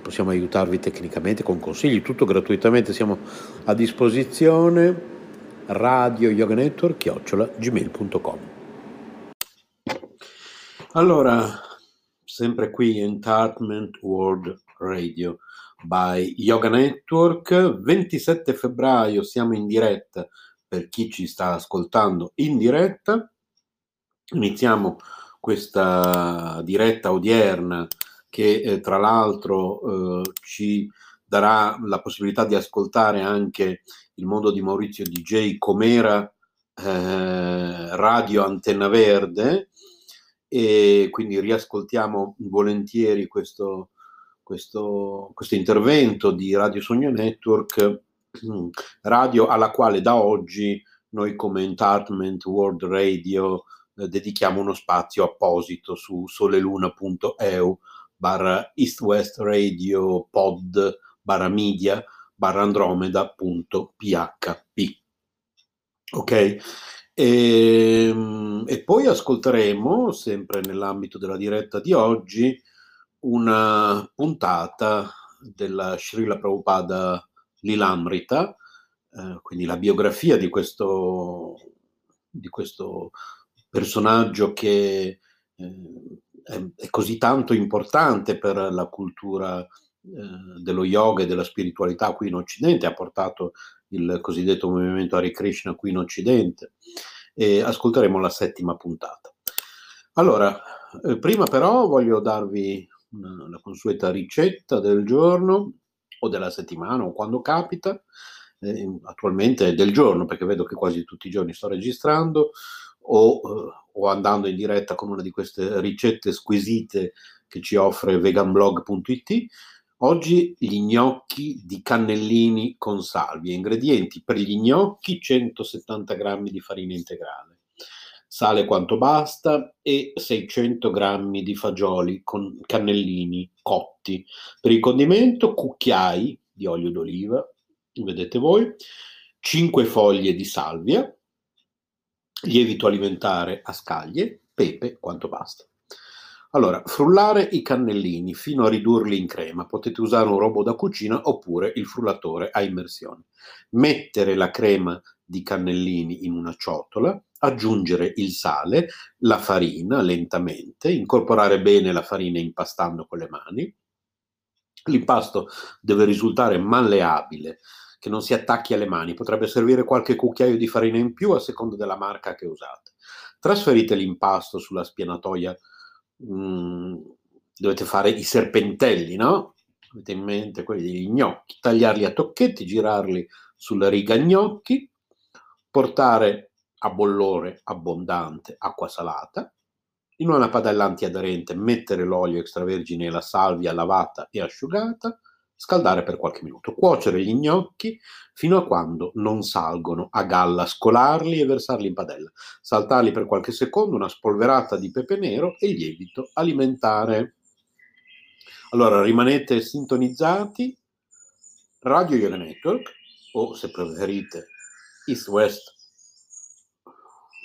possiamo aiutarvi tecnicamente con consigli, tutto gratuitamente, siamo a disposizione. Radio yoga network chiocciola gmail.com Allora, sempre qui Entertainment World Radio by Yoga Network, 27 febbraio siamo in diretta per chi ci sta ascoltando in diretta. Iniziamo questa diretta odierna che eh, tra l'altro eh, ci darà la possibilità di ascoltare anche il mondo di Maurizio DJ com'era eh, Radio Antenna Verde. E quindi riascoltiamo volentieri questo, questo, questo intervento di Radio Sogno Network radio alla quale da oggi noi come Entertainment World Radio eh, dedichiamo uno spazio apposito su soleluna.eu barra East West Radio pod barra media barra andromeda.php ok? E, ehm, e poi ascolteremo sempre nell'ambito della diretta di oggi una puntata della Srila Prabhupada Lilamrita, eh, quindi la biografia di questo, di questo personaggio che eh, è, è, così tanto importante per la cultura eh, dello yoga e della spiritualità qui in Occidente, ha portato il cosiddetto movimento Hare Krishna qui in Occidente. E ascolteremo la settima puntata. Allora, eh, prima però voglio darvi una, la consueta ricetta del giorno o della settimana o quando capita, eh, attualmente del giorno perché vedo che quasi tutti i giorni sto registrando o, eh, o andando in diretta con una di queste ricette squisite che ci offre veganblog.it. Oggi gli gnocchi di cannellini con salvia. Ingredienti per gli gnocchi 170 g di farina integrale, sale quanto basta e 600 g di fagioli con cannellini cotti. Per il condimento cucchiai di olio d'oliva, vedete voi, 5 foglie di salvia, lievito alimentare a scaglie, pepe quanto basta. Allora, frullare i cannellini fino a ridurli in crema. Potete usare un robot da cucina oppure il frullatore a immersione. Mettere la crema di cannellini in una ciotola, aggiungere il sale, la farina lentamente, incorporare bene la farina impastando con le mani. L'impasto deve risultare malleabile, che non si attacchi alle mani. Potrebbe servire qualche cucchiaio di farina in più a seconda della marca che usate. Trasferite l'impasto sulla spianatoia mm, dovete fare i serpentelli, no? Avete in mente quelli degli gnocchi, tagliarli a tocchetti, girarli sulla riga gnocchi, portare a bollore abbondante acqua salata, in una padella antiaderente mettere l'olio extravergine e la salvia lavata e asciugata, scaldare per qualche minuto, cuocere gli gnocchi fino a quando non salgono a galla, scolarli e versarli in padella, saltarli per qualche secondo, una spolverata di pepe nero e lievito alimentare. Allora rimanete sintonizzati, Radio Yoga Network o se preferite East West,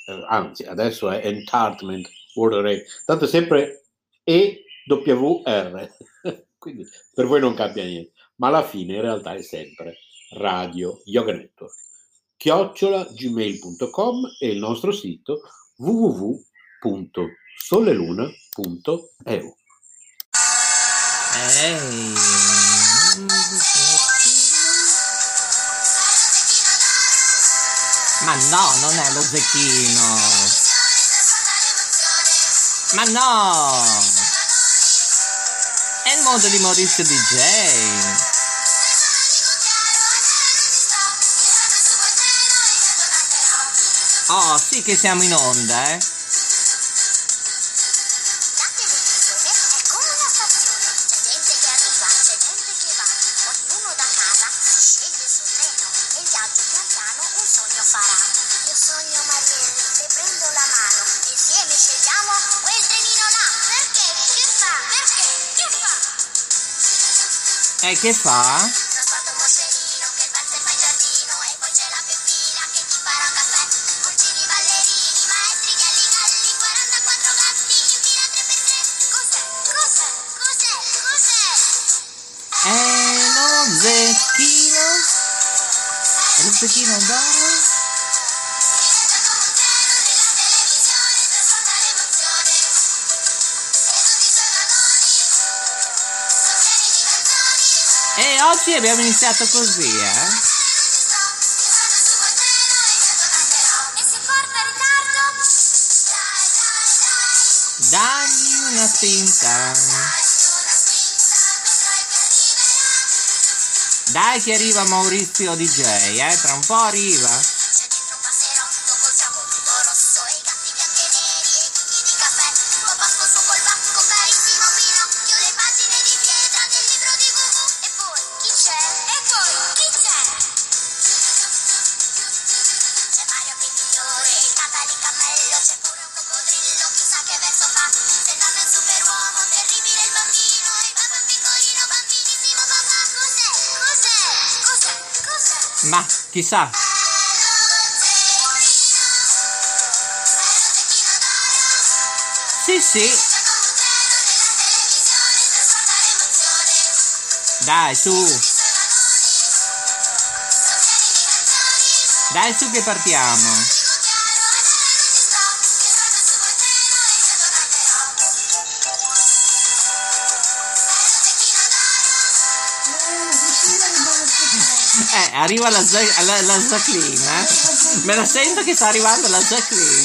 eh, anzi adesso è Entertainment World Array, tanto sempre EWR. Quindi per voi non cambia niente, ma alla fine in realtà è sempre Radio Yoga Network. Chiocciola gmail.com e il nostro sito www.soleluna.eu. Ehi. Ma no, non è lo zecchino. Ma no! È il mondo di Maurizio DJ. Oh, sì che siamo in onda, eh. Che fa? È lo zecchino? Lo zecchino d'oro? Oggi abbiamo iniziato così, eh? Dagli una spinta. Dai che arriva Maurizio DJ, eh? Tra un po' arriva. Chissà. Sì, sì. Dai, su. Dai, su che partiamo. Eh, arriva la, Jacqueline, eh. Me la sento che sta arrivando la Jacqueline.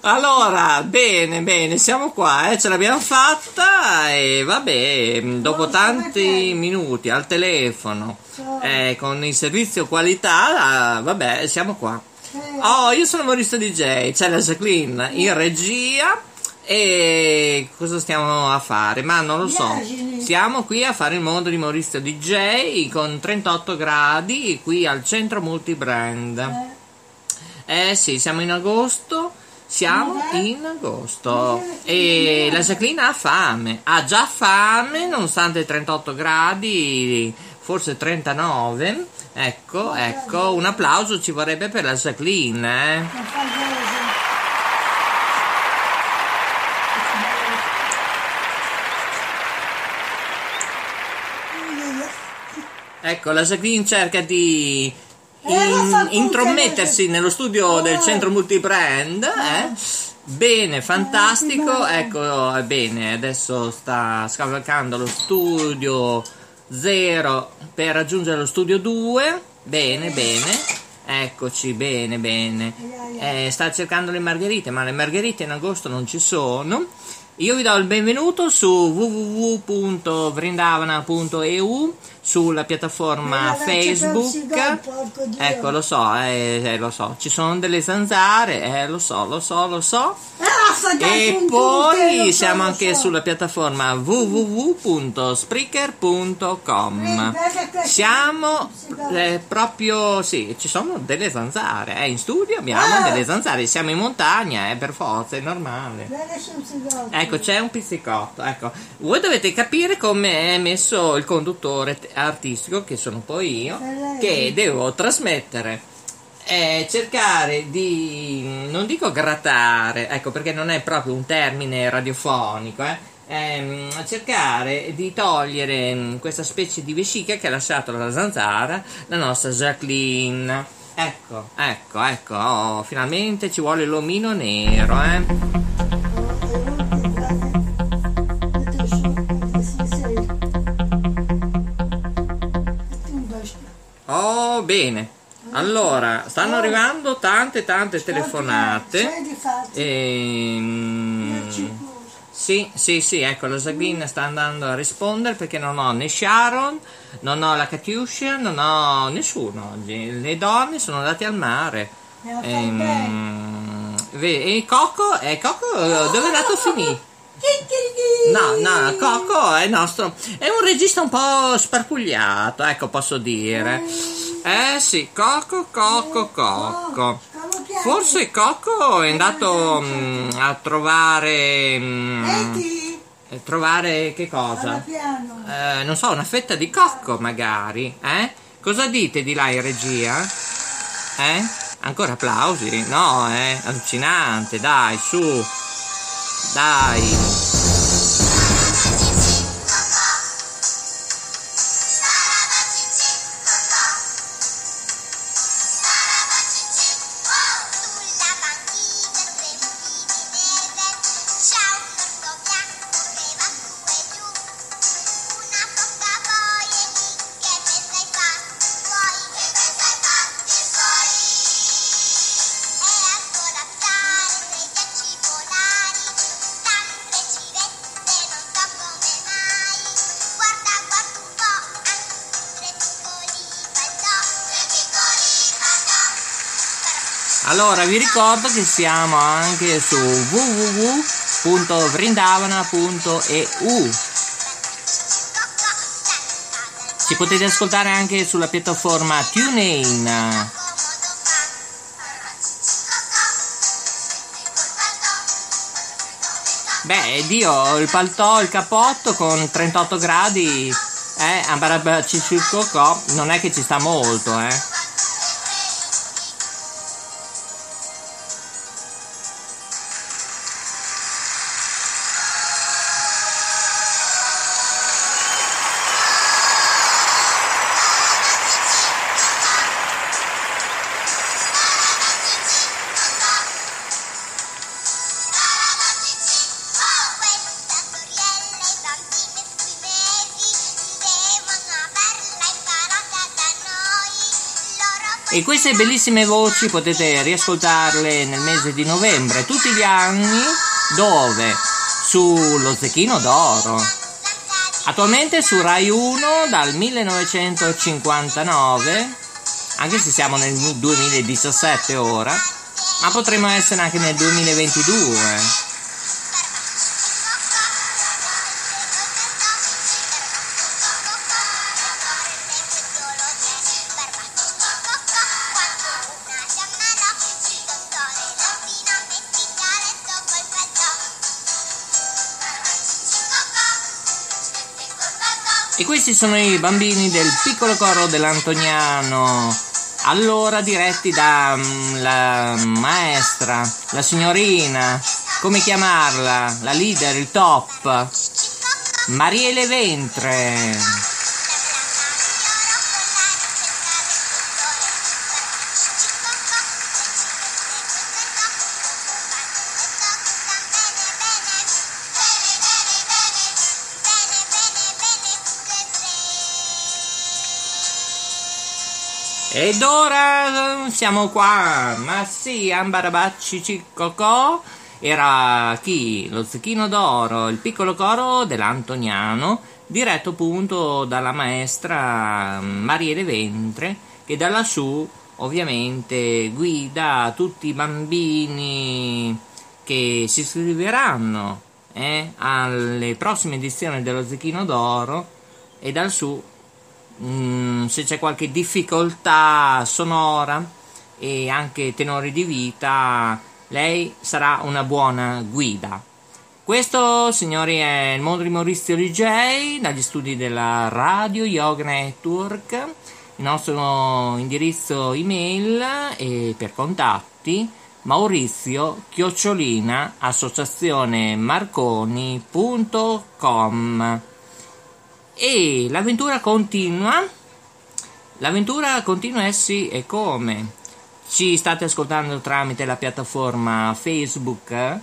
Allora, bene, bene, siamo qua, eh, ce l'abbiamo fatta e vabbè, dopo tanti minuti al telefono eh, con il servizio qualità, vabbè, siamo qua. Oh, io sono Maurizio DJ, c'è la Jacqueline in regia e cosa stiamo a fare? Ma non lo so. Siamo qui a fare il mondo di Maurizio DJ con 38 gradi qui al centro multibrand. Eh sì, siamo in agosto siamo in agosto e la Jacqueline ha fame, ha già fame nonostante 38 gradi, forse 39. Ecco, ecco, un applauso ci vorrebbe per la Jacqueline. Eh? Ecco, la Jacqueline cerca di in, intromettersi nello studio del centro multibrand. Eh? Bene, fantastico. Ecco, bene, adesso sta scavalcando lo studio 0 per raggiungere lo studio 2. Bene, bene. Eccoci, bene, bene. Eh, sta cercando le margherite, ma le margherite in agosto non ci sono. Io vi do il benvenuto su www.vrindavana.eu sulla piattaforma Facebook. Ecco, lo so, eh, eh, lo so, ci sono delle zanzare, eh, lo so, lo so, lo so. E poi siamo anche sulla piattaforma www.spreaker.com. Siamo eh, proprio, sì, ci sono delle zanzare. Eh, in studio abbiamo ah! delle zanzare. Siamo in montagna, eh, per forza, è normale. Ecco, c'è un pizzicotto. Ecco, voi dovete capire come è messo il conduttore artistico, che sono poi io, che devo trasmettere è cercare di, non dico grattare, ecco perché non è proprio un termine radiofonico, eh, ehm, cercare di togliere mm, questa specie di vescica che ha lasciato la zanzara, la nostra Jacqueline. Ecco, ecco, ecco, oh, finalmente ci vuole l'omino nero, eh. Oh, bene. Allora, stanno arrivando tante tante telefonate. E, ehm, sì, sì, sì, ecco, la Sabine sta andando a rispondere perché non ho né Sharon, non ho la Katiuscia, non ho nessuno oggi. Le donne sono andate al mare. E, ehm, e Coco, e Coco dove è andato a finire? No, no, Coco è nostro. È un regista un po' sparpugliato, ecco, posso dire. Eh sì, Coco, Coco, Coco. Forse Coco è andato mh, mm, a trovare. Mh, mm, trovare che cosa? Eh, non so, una fetta di cocco magari, eh? Cosa dite di là in regia? Eh? Ancora applausi? No, eh? Allucinante, dai, su. Dai. Allora vi ricordo che siamo anche su www.vrindavana.eu Ci potete ascoltare anche sulla piattaforma TuneIn Beh, Dio, il paltò, il capotto con 38 gradi, eh, ambarabaci sul cocò, non è che ci sta molto, eh. E queste bellissime voci potete riascoltarle nel mese di novembre, tutti gli anni, dove? Sullo Zecchino d'Oro. Attualmente su Rai 1 dal 1959, anche se siamo nel 2017 ora, ma potremmo essere anche nel 2022. E questi sono i bambini del piccolo coro dell'Antoniano, allora diretti dalla mm, maestra, la signorina, come chiamarla, la leader, il top, Mariele Ventre. Ed ora siamo qua, ma sì, Ambarabacci Ciccocò era chi? Lo Zecchino d'Oro, il piccolo coro dell'Antoniano, diretto appunto dalla maestra Mariele Ventre, che da lassù ovviamente guida tutti i bambini che si iscriveranno eh, alle prossime edizioni dello Zecchino d'Oro e dal su mm, se c'è qualche difficoltà sonora e anche tenore di vita, lei sarà una buona guida. Questo, signori, è il mondo di Maurizio DJ dagli studi della Radio Yoga Network. Il nostro indirizzo email e per contatti maurizio chiocciolina associazione marconi.com e l'avventura continua. L'avventura continua eh sì e come? Ci state ascoltando tramite la piattaforma Facebook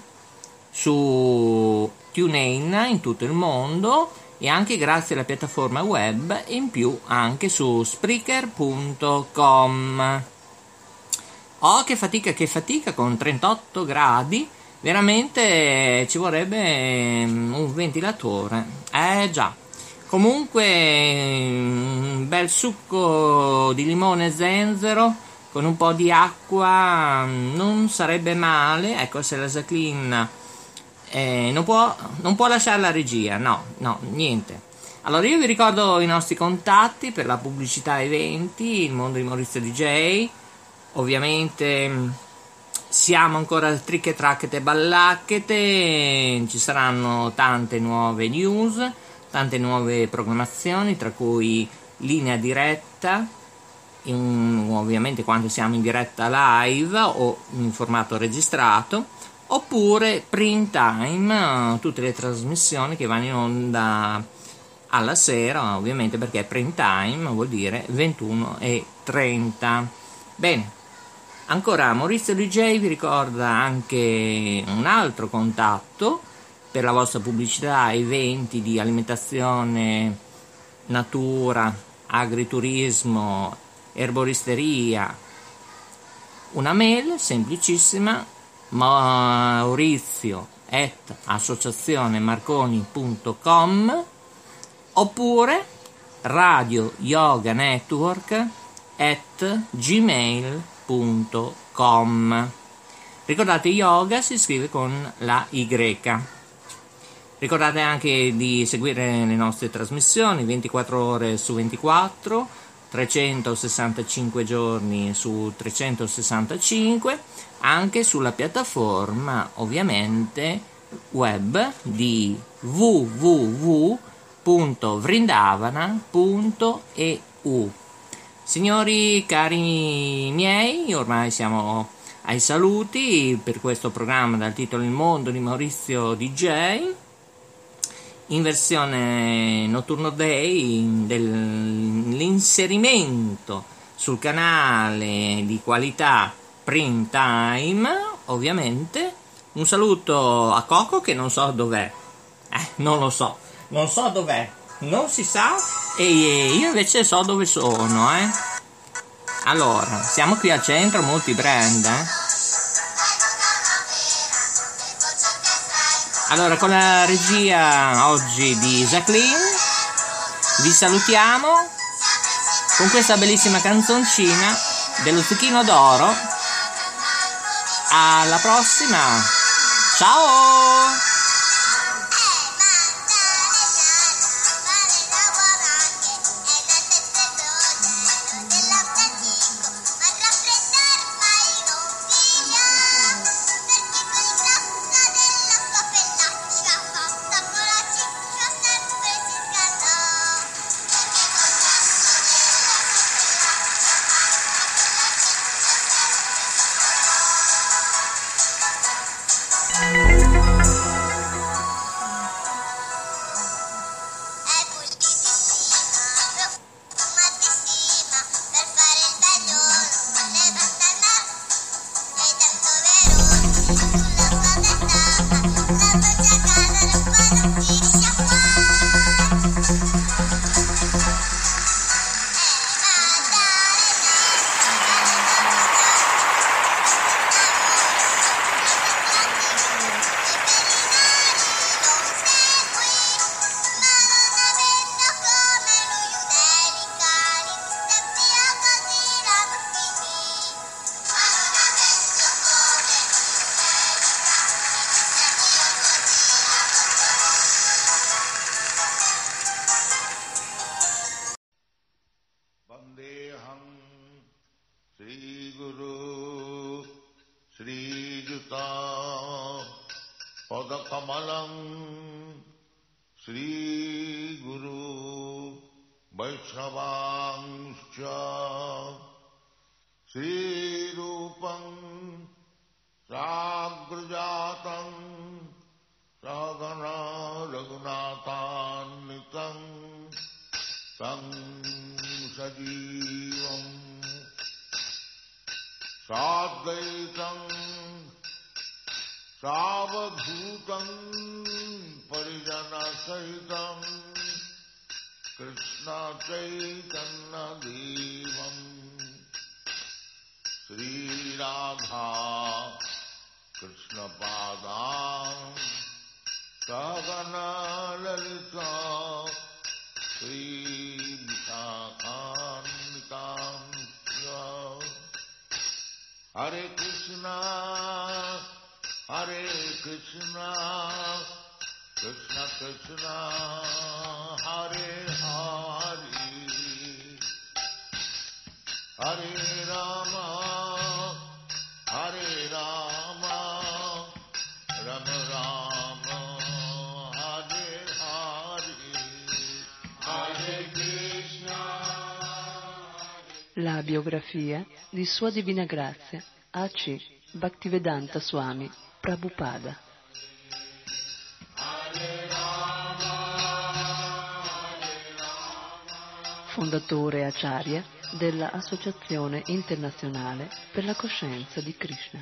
su TuneIn in tutto il mondo e anche grazie alla piattaforma web e in più anche su spreaker.com. Oh, che fatica, che fatica con 38 gradi. Veramente ci vorrebbe mm, un ventilatore. Eh già. Comunque un bel succo di limone zenzero con un po' di acqua non sarebbe male. Ecco se la Jacqueline eh, non, può, non può lasciare la regia, no, no, niente. Allora io vi ricordo i nostri contatti per la pubblicità eventi, il mondo di Maurizio DJ. Ovviamente siamo ancora tricche tracchete ballacchete, ci saranno tante nuove news tante nuove programmazioni, tra cui linea diretta, in, ovviamente quando siamo in diretta live o in formato registrato, oppure print time, tutte le trasmissioni che vanno in onda alla sera, ovviamente perché print time vuol dire 21 e 30. Bene, ancora Maurizio DJ vi ricorda anche un altro contatto per la vostra pubblicità, eventi di alimentazione, natura, agriturismo, erboristeria. Una mail semplicissima maurizio oppure radio yoga network at gmail.com ricordate yoga si scrive con la y Ricordate anche di seguire le nostre trasmissioni 24 ore su 24, 365 giorni su 365, anche sulla piattaforma ovviamente web di www.vrindavana.eu. Signori cari miei, ormai siamo ai saluti per questo programma dal titolo Il mondo di Maurizio DJ in versione notturno day dell'inserimento sul canale di qualità print time ovviamente. Un saluto a Coco che non so dov'è. Eh, non lo so. Non so dov'è. Non si sa. E io invece so dove sono eh. Allora, siamo qui al centro multibrand. Eh? Allora, con la regia oggi di Jacqueline, vi salutiamo con questa bellissima canzoncina dello zucchino d'oro. Alla prossima! Ciao! Biografia di Sua Divina Grazia A.C. Bhaktivedanta Swami Prabhupada fondatore acharya dell'Associazione internazionale per la coscienza di Krishna.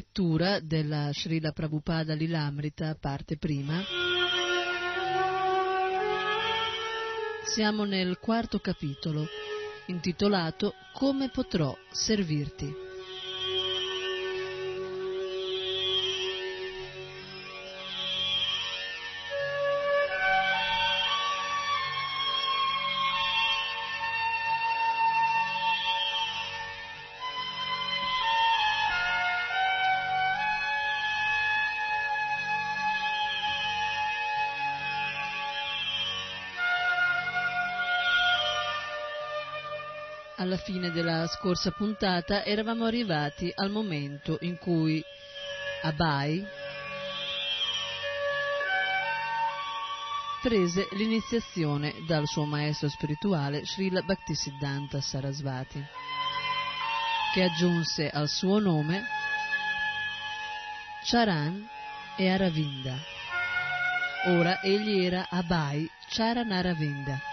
Lettura della Srila Prabhupada Lilamrita, parte prima, siamo nel quarto capitolo, intitolato Come potrò servirti. Fine della scorsa puntata eravamo arrivati al momento in cui Abai prese l'iniziazione dal suo maestro spirituale Srila Bhaktisiddhanta Sarasvati, che aggiunse al suo nome Charan e Aravinda. Ora egli era Abai Charanaravinda.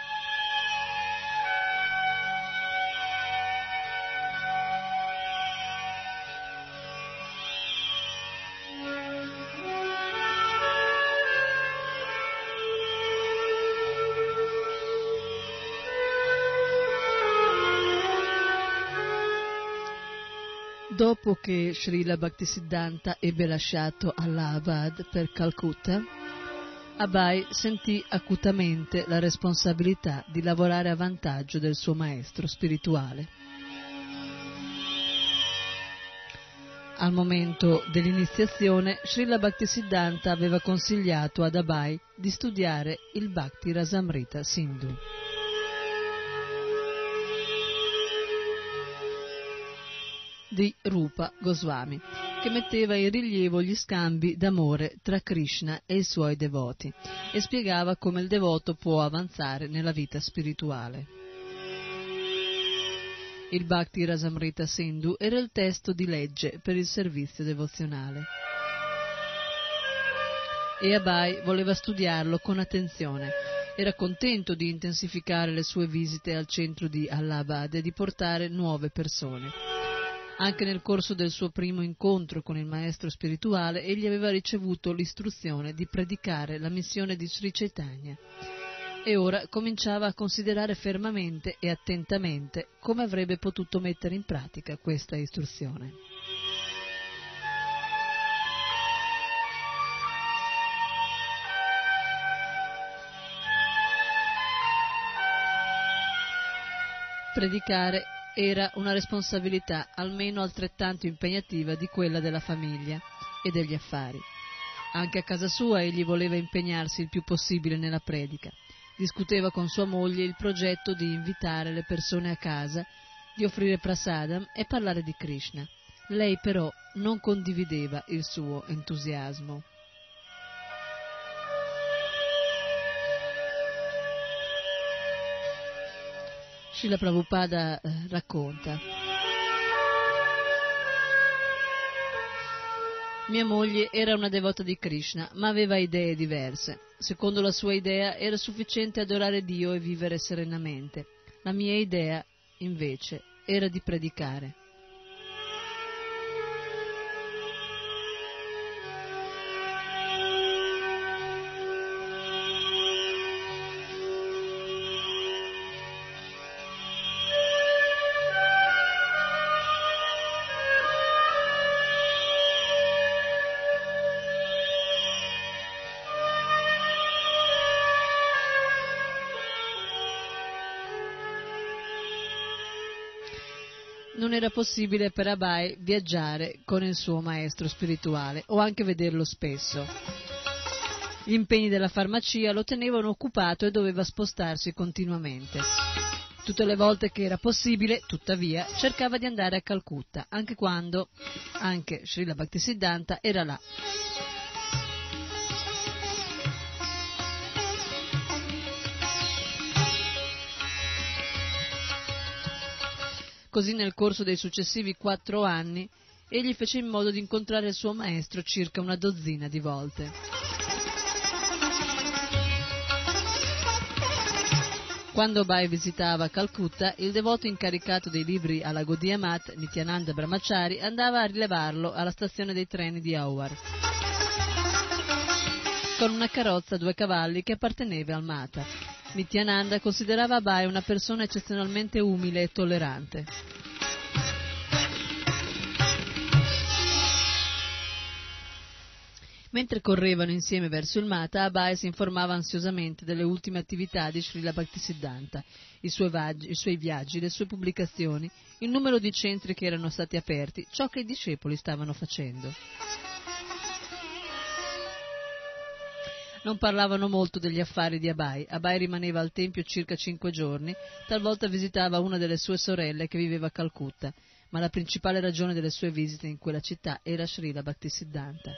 Dopo che Srila Bhaktisiddhanta ebbe lasciato Allahabad per Calcutta, Abai sentì acutamente la responsabilità di lavorare a vantaggio del suo maestro spirituale. Al momento dell'iniziazione, Srila Bhaktisiddhanta aveva consigliato ad Abai di studiare il Bhakti Rasamrita Sindhu. Di Rupa Goswami, che metteva in rilievo gli scambi d'amore tra Krishna e i suoi devoti e spiegava come il devoto può avanzare nella vita spirituale. Il Bhakti Rasamrita Sindhu era il testo di legge per il servizio devozionale. E Abai voleva studiarlo con attenzione. Era contento di intensificare le sue visite al centro di Allahabad e di portare nuove persone. Anche nel corso del suo primo incontro con il maestro spirituale, egli aveva ricevuto l'istruzione di predicare la missione di Sri Chaitanya e ora cominciava a considerare fermamente e attentamente come avrebbe potuto mettere in pratica questa istruzione. Predicare era una responsabilità almeno altrettanto impegnativa di quella della famiglia e degli affari. Anche a casa sua egli voleva impegnarsi il più possibile nella predica. Discuteva con sua moglie il progetto di invitare le persone a casa, di offrire prasadam e parlare di Krishna. Lei però non condivideva il suo entusiasmo. Srila Prabhupada eh, racconta. Mia moglie era una devota di Krishna, ma aveva idee diverse. Secondo la sua idea era sufficiente adorare Dio e vivere serenamente. La mia idea, invece, era di predicare. Era possibile per Abai viaggiare con il suo maestro spirituale o anche vederlo spesso. Gli impegni della farmacia lo tenevano occupato e doveva spostarsi continuamente. Tutte le volte che era possibile, tuttavia, cercava di andare a Calcutta, anche quando anche Srila Bhaktisiddhanta era là. Così nel corso dei successivi quattro anni egli fece in modo di incontrare il suo maestro circa una dozzina di volte. Quando Bai visitava Calcutta, il devoto incaricato dei libri alla Gaudiya Mat, Nityananda Brahmachari, andava a rilevarlo alla stazione dei treni di Howard con una carrozza a due cavalli che apparteneva al Mata. Nityananda considerava Bai una persona eccezionalmente umile e tollerante. Mentre correvano insieme verso il Mata, Abai si informava ansiosamente delle ultime attività di Srila Bhaktisiddhanta, i suoi, vaggi, i suoi viaggi, le sue pubblicazioni, il numero di centri che erano stati aperti, ciò che i discepoli stavano facendo. Non parlavano molto degli affari di Abai. Abai rimaneva al tempio circa cinque giorni, talvolta visitava una delle sue sorelle che viveva a Calcutta, ma la principale ragione delle sue visite in quella città era Srila Bhaktisiddhanta.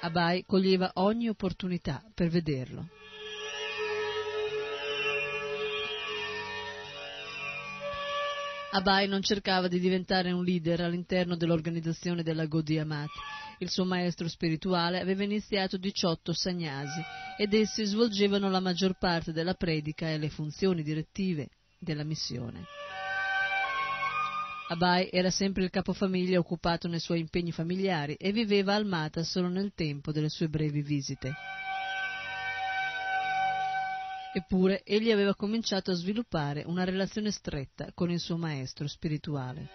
Abai coglieva ogni opportunità per vederlo. Abai non cercava di diventare un leader all'interno dell'organizzazione della Gaudiya Mat. Il suo maestro spirituale aveva iniziato 18 sagnasi ed essi svolgevano la maggior parte della predica e le funzioni direttive della missione. Abai era sempre il capofamiglia occupato nei suoi impegni familiari e viveva al Mata solo nel tempo delle sue brevi visite. Eppure egli aveva cominciato a sviluppare una relazione stretta con il suo maestro spirituale.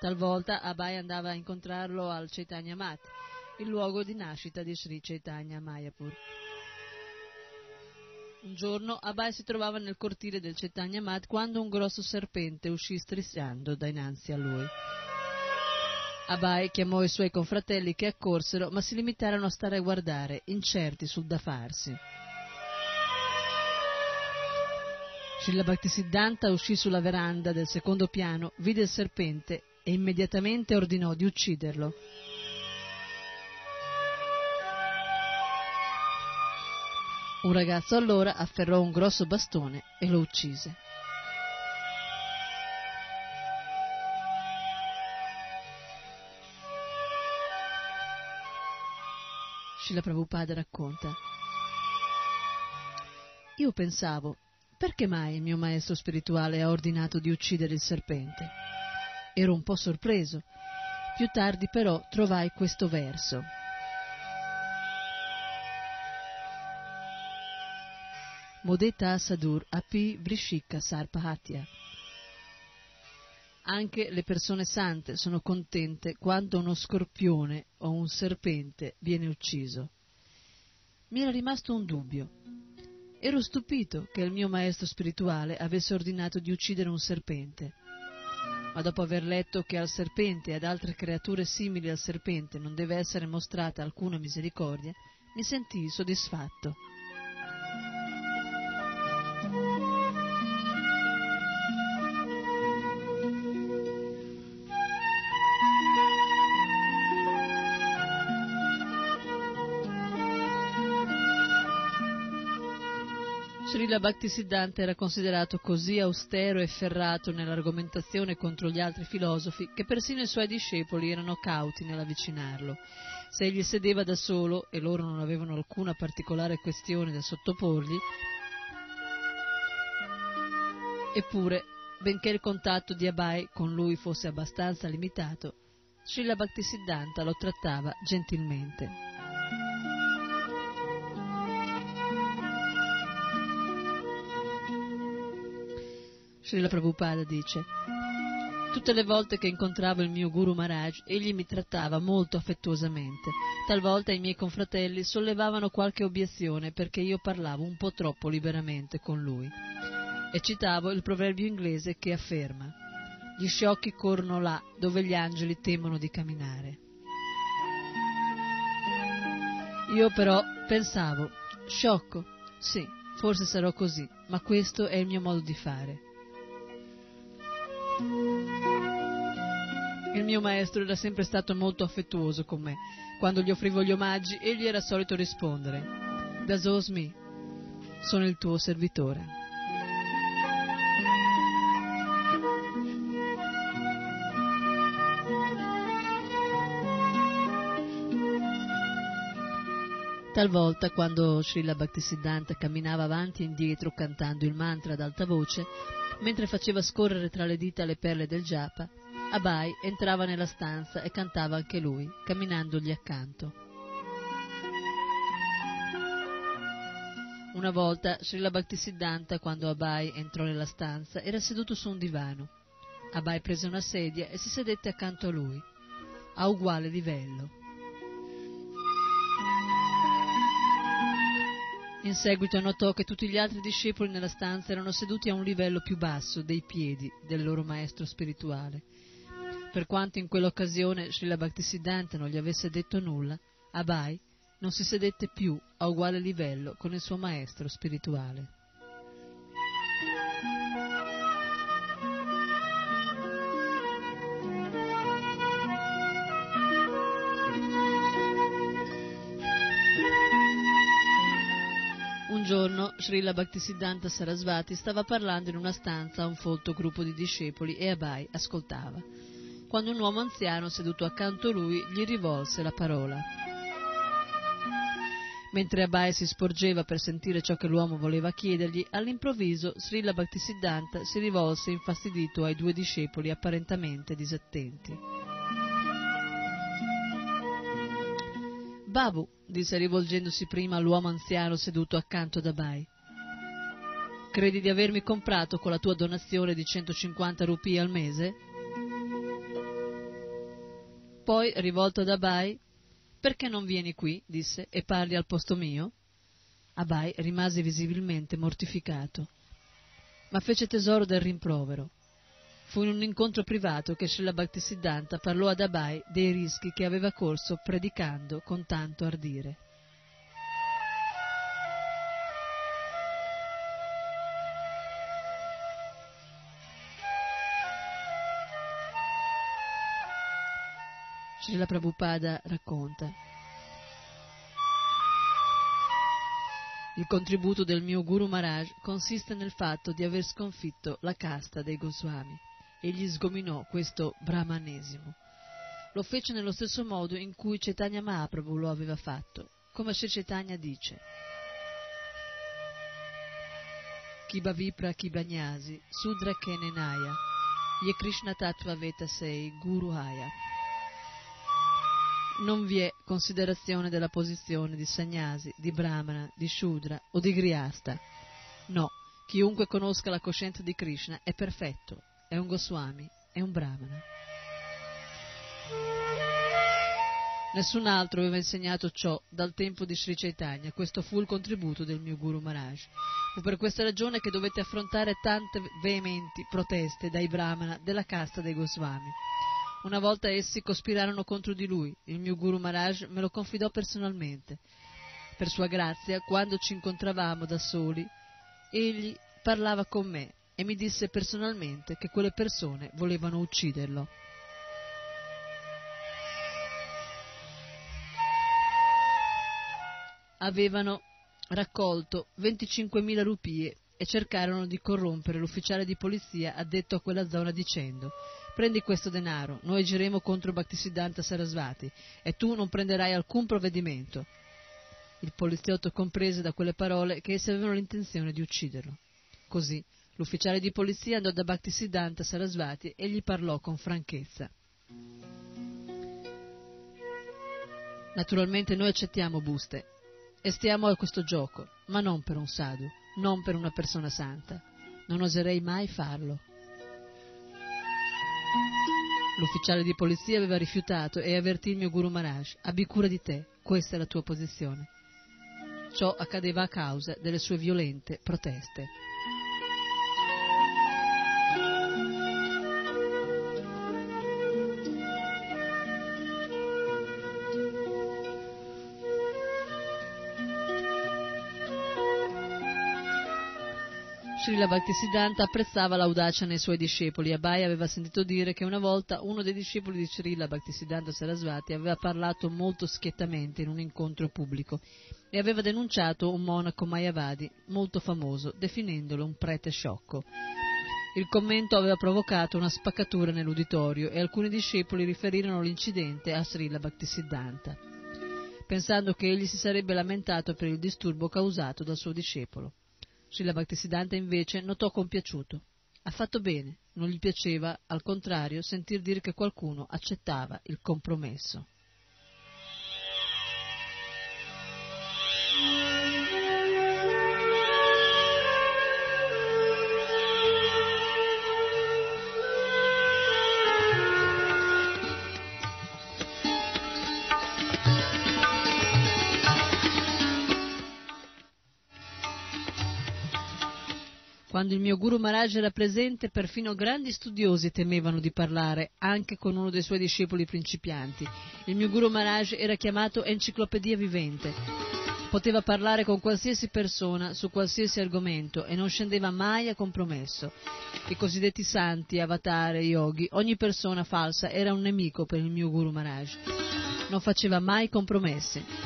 Talvolta Abai andava a incontrarlo al Chaitanya Mat, il luogo di nascita di Sri Chaitanya Mayapur. Un giorno Abai si trovava nel cortile del Chaitanya Mat quando un grosso serpente uscì strisciando dinanzi a lui. Abai chiamò i suoi confratelli che accorsero, ma si limitarono a stare a guardare, incerti sul da farsi. Srila Bhaktisiddhanta uscì sulla veranda del secondo piano, vide il serpente e immediatamente ordinò di ucciderlo. Un ragazzo allora afferrò un grosso bastone e lo uccise. Srila Prabhupada racconta. Io pensavo, perché mai il mio maestro spirituale ha ordinato di uccidere il serpente? Ero un po' sorpreso. Più tardi però trovai questo verso. Modeta Sadur api vrishika sarpahatya. Anche le persone sante sono contente quando uno scorpione o un serpente viene ucciso. Mi era rimasto un dubbio. Ero stupito che il mio maestro spirituale avesse ordinato di uccidere un serpente. Ma dopo aver letto che al serpente e ad altre creature simili al serpente non deve essere mostrata alcuna misericordia, mi sentii soddisfatto. Srila Bhaktisiddhanta era considerato così austero e ferrato nell'argomentazione contro gli altri filosofi che persino i suoi discepoli erano cauti nell'avvicinarlo. Se egli sedeva da solo e loro non avevano alcuna particolare questione da sottoporgli, eppure, benché il contatto di Abai con lui fosse abbastanza limitato, Srila Bhaktisiddhanta lo trattava gentilmente. Srila Prabhupada dice Tutte le volte che incontravo il mio Guru Maharaj, egli mi trattava molto affettuosamente. Talvolta i miei confratelli sollevavano qualche obiezione perché io parlavo un po' troppo liberamente con lui. E citavo il proverbio inglese che afferma Gli sciocchi corrono là dove gli angeli temono di camminare. Io però pensavo, sciocco, sì, forse sarò così, ma questo è il mio modo di fare. Il mio maestro era sempre stato molto affettuoso con me. Quando gli offrivo gli omaggi, egli era solito rispondere: Dasosmi, sono il tuo servitore. Talvolta, quando Srila Bhaktisiddhanta camminava avanti e indietro cantando il mantra ad alta voce, mentre faceva scorrere tra le dita le perle del japa, Abai entrava nella stanza e cantava anche lui, camminandogli accanto. Una volta Srila Bhaktisiddhanta, quando Abai entrò nella stanza, era seduto su un divano. Abai prese una sedia e si sedette accanto a lui, a uguale livello. In seguito notò che tutti gli altri discepoli nella stanza erano seduti a un livello più basso dei piedi del loro maestro spirituale. Per quanto in quell'occasione Srila Bhaktisiddhanta non gli avesse detto nulla, Abai non si sedette più a uguale livello con il suo maestro spirituale. giorno Srila Bhaktisiddhanta Sarasvati stava parlando in una stanza a un folto gruppo di discepoli e Abai ascoltava, quando un uomo anziano seduto accanto a lui gli rivolse la parola. Mentre Abai si sporgeva per sentire ciò che l'uomo voleva chiedergli, all'improvviso Srila Bhaktisiddhanta si rivolse infastidito ai due discepoli apparentemente disattenti. Babu, disse rivolgendosi prima all'uomo anziano seduto accanto ad Abai. Credi di avermi comprato con la tua donazione di 150 rupie al mese? Poi, rivolto ad Abai, perché non vieni qui, disse, e parli al posto mio? Abai rimase visibilmente mortificato, ma fece tesoro del rimprovero. Fu in un incontro privato che Srila Bhaktisiddhanta parlò ad Abai dei rischi che aveva corso predicando con tanto ardire. Srila Prabhupada racconta Il contributo del mio Guru Maharaj consiste nel fatto di aver sconfitto la casta dei Goswami egli sgominò questo brahmanesimo. Lo fece nello stesso modo in cui Chaitanya Mahaprabhu lo aveva fatto, come Sri Chaitanya dice. Kiba Vipra Kibanyasi, Sudra Kenenaya, Ye Krishna Tattva Veta Sei, Guru Haya. Non vi è considerazione della posizione di Sagnasi, di Brahmana, di Shudra o di Griasta. No, chiunque conosca la coscienza di Krishna è perfetto, è un Goswami, è un Brahmana. Nessun altro aveva insegnato ciò dal tempo di Sri Chaitanya, questo fu il contributo del mio Guru Maharaj. Fu per questa ragione che dovette affrontare tante veementi proteste dai Brahmana della casta dei Goswami. Una volta essi cospirarono contro di lui, il mio Guru Maharaj me lo confidò personalmente. Per sua grazia, quando ci incontravamo da soli, egli parlava con me e mi disse personalmente che quelle persone volevano ucciderlo. Avevano raccolto 25.000 rupie e cercarono di corrompere l'ufficiale di polizia addetto a quella zona dicendo prendi questo denaro, noi agiremo contro Bhaktisiddhanta Sarasvati e tu non prenderai alcun provvedimento. Il poliziotto comprese da quelle parole che essi avevano l'intenzione di ucciderlo. Così L'ufficiale di polizia andò da Bhaktisiddhanta Sarasvati e gli parlò con franchezza. Naturalmente noi accettiamo buste e stiamo a questo gioco, ma non per un sadhu, non per una persona santa. Non oserei mai farlo. L'ufficiale di polizia aveva rifiutato e avvertì il mio Guru Maharaj, abbi cura di te, questa è la tua posizione. Ciò accadeva a causa delle sue violente proteste. Srila Bhaktisiddhanta apprezzava l'audacia nei suoi discepoli. Abai aveva sentito dire che una volta uno dei discepoli di Srila Bhaktisiddhanta Sarasvati aveva parlato molto schiettamente in un incontro pubblico e aveva denunciato un monaco Mayavadi molto famoso, definendolo un prete sciocco. Il commento aveva provocato una spaccatura nell'uditorio e alcuni discepoli riferirono l'incidente a Srila Bhaktisiddhanta. pensando che egli si sarebbe lamentato per il disturbo causato dal suo discepolo. Srila Bhaktisiddhanta invece notò compiaciuto. Ha fatto bene, non gli piaceva, al contrario, sentir dire che qualcuno accettava il compromesso. Quando il mio Guru Maharaj era presente, perfino grandi studiosi temevano di parlare, anche con uno dei suoi discepoli principianti. Il mio Guru Maharaj era chiamato enciclopedia vivente. Poteva parlare con qualsiasi persona su qualsiasi argomento e non scendeva mai a compromesso. I cosiddetti santi, avatar yogi, ogni persona falsa era un nemico per il mio Guru Maharaj. Non faceva mai compromessi.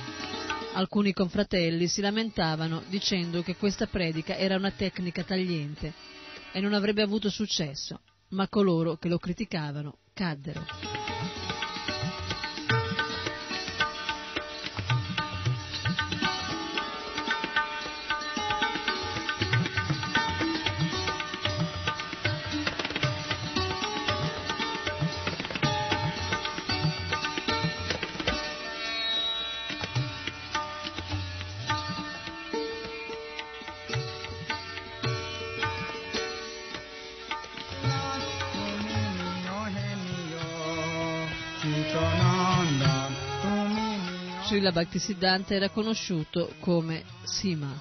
Alcuni confratelli si lamentavano dicendo che questa predica era una tecnica tagliente e non avrebbe avuto successo, ma coloro che lo criticavano caddero. Srila Bhaktisiddhanta era conosciuto come Sima,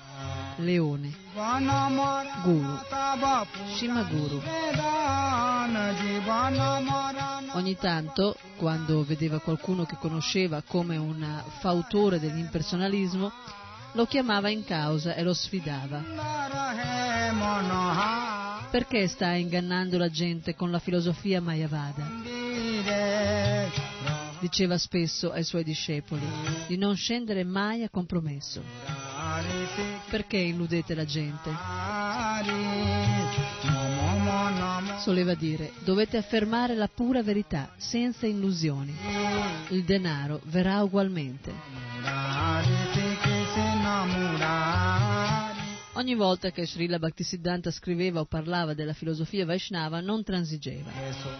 leone, Guru, Shima Guru. Ogni tanto, quando vedeva qualcuno che conosceva come un fautore dell'impersonalismo, lo chiamava in causa e lo sfidava. Perché sta ingannando la gente con la filosofia Mayavada? Diceva spesso ai suoi discepoli, di non scendere mai a compromesso. Perché illudete la gente? Soleva dire, dovete affermare la pura verità, senza illusioni. Il denaro verrà ugualmente. Ogni volta che Srila Bhaktisiddhanta scriveva o parlava della filosofia Vaishnava non transigeva.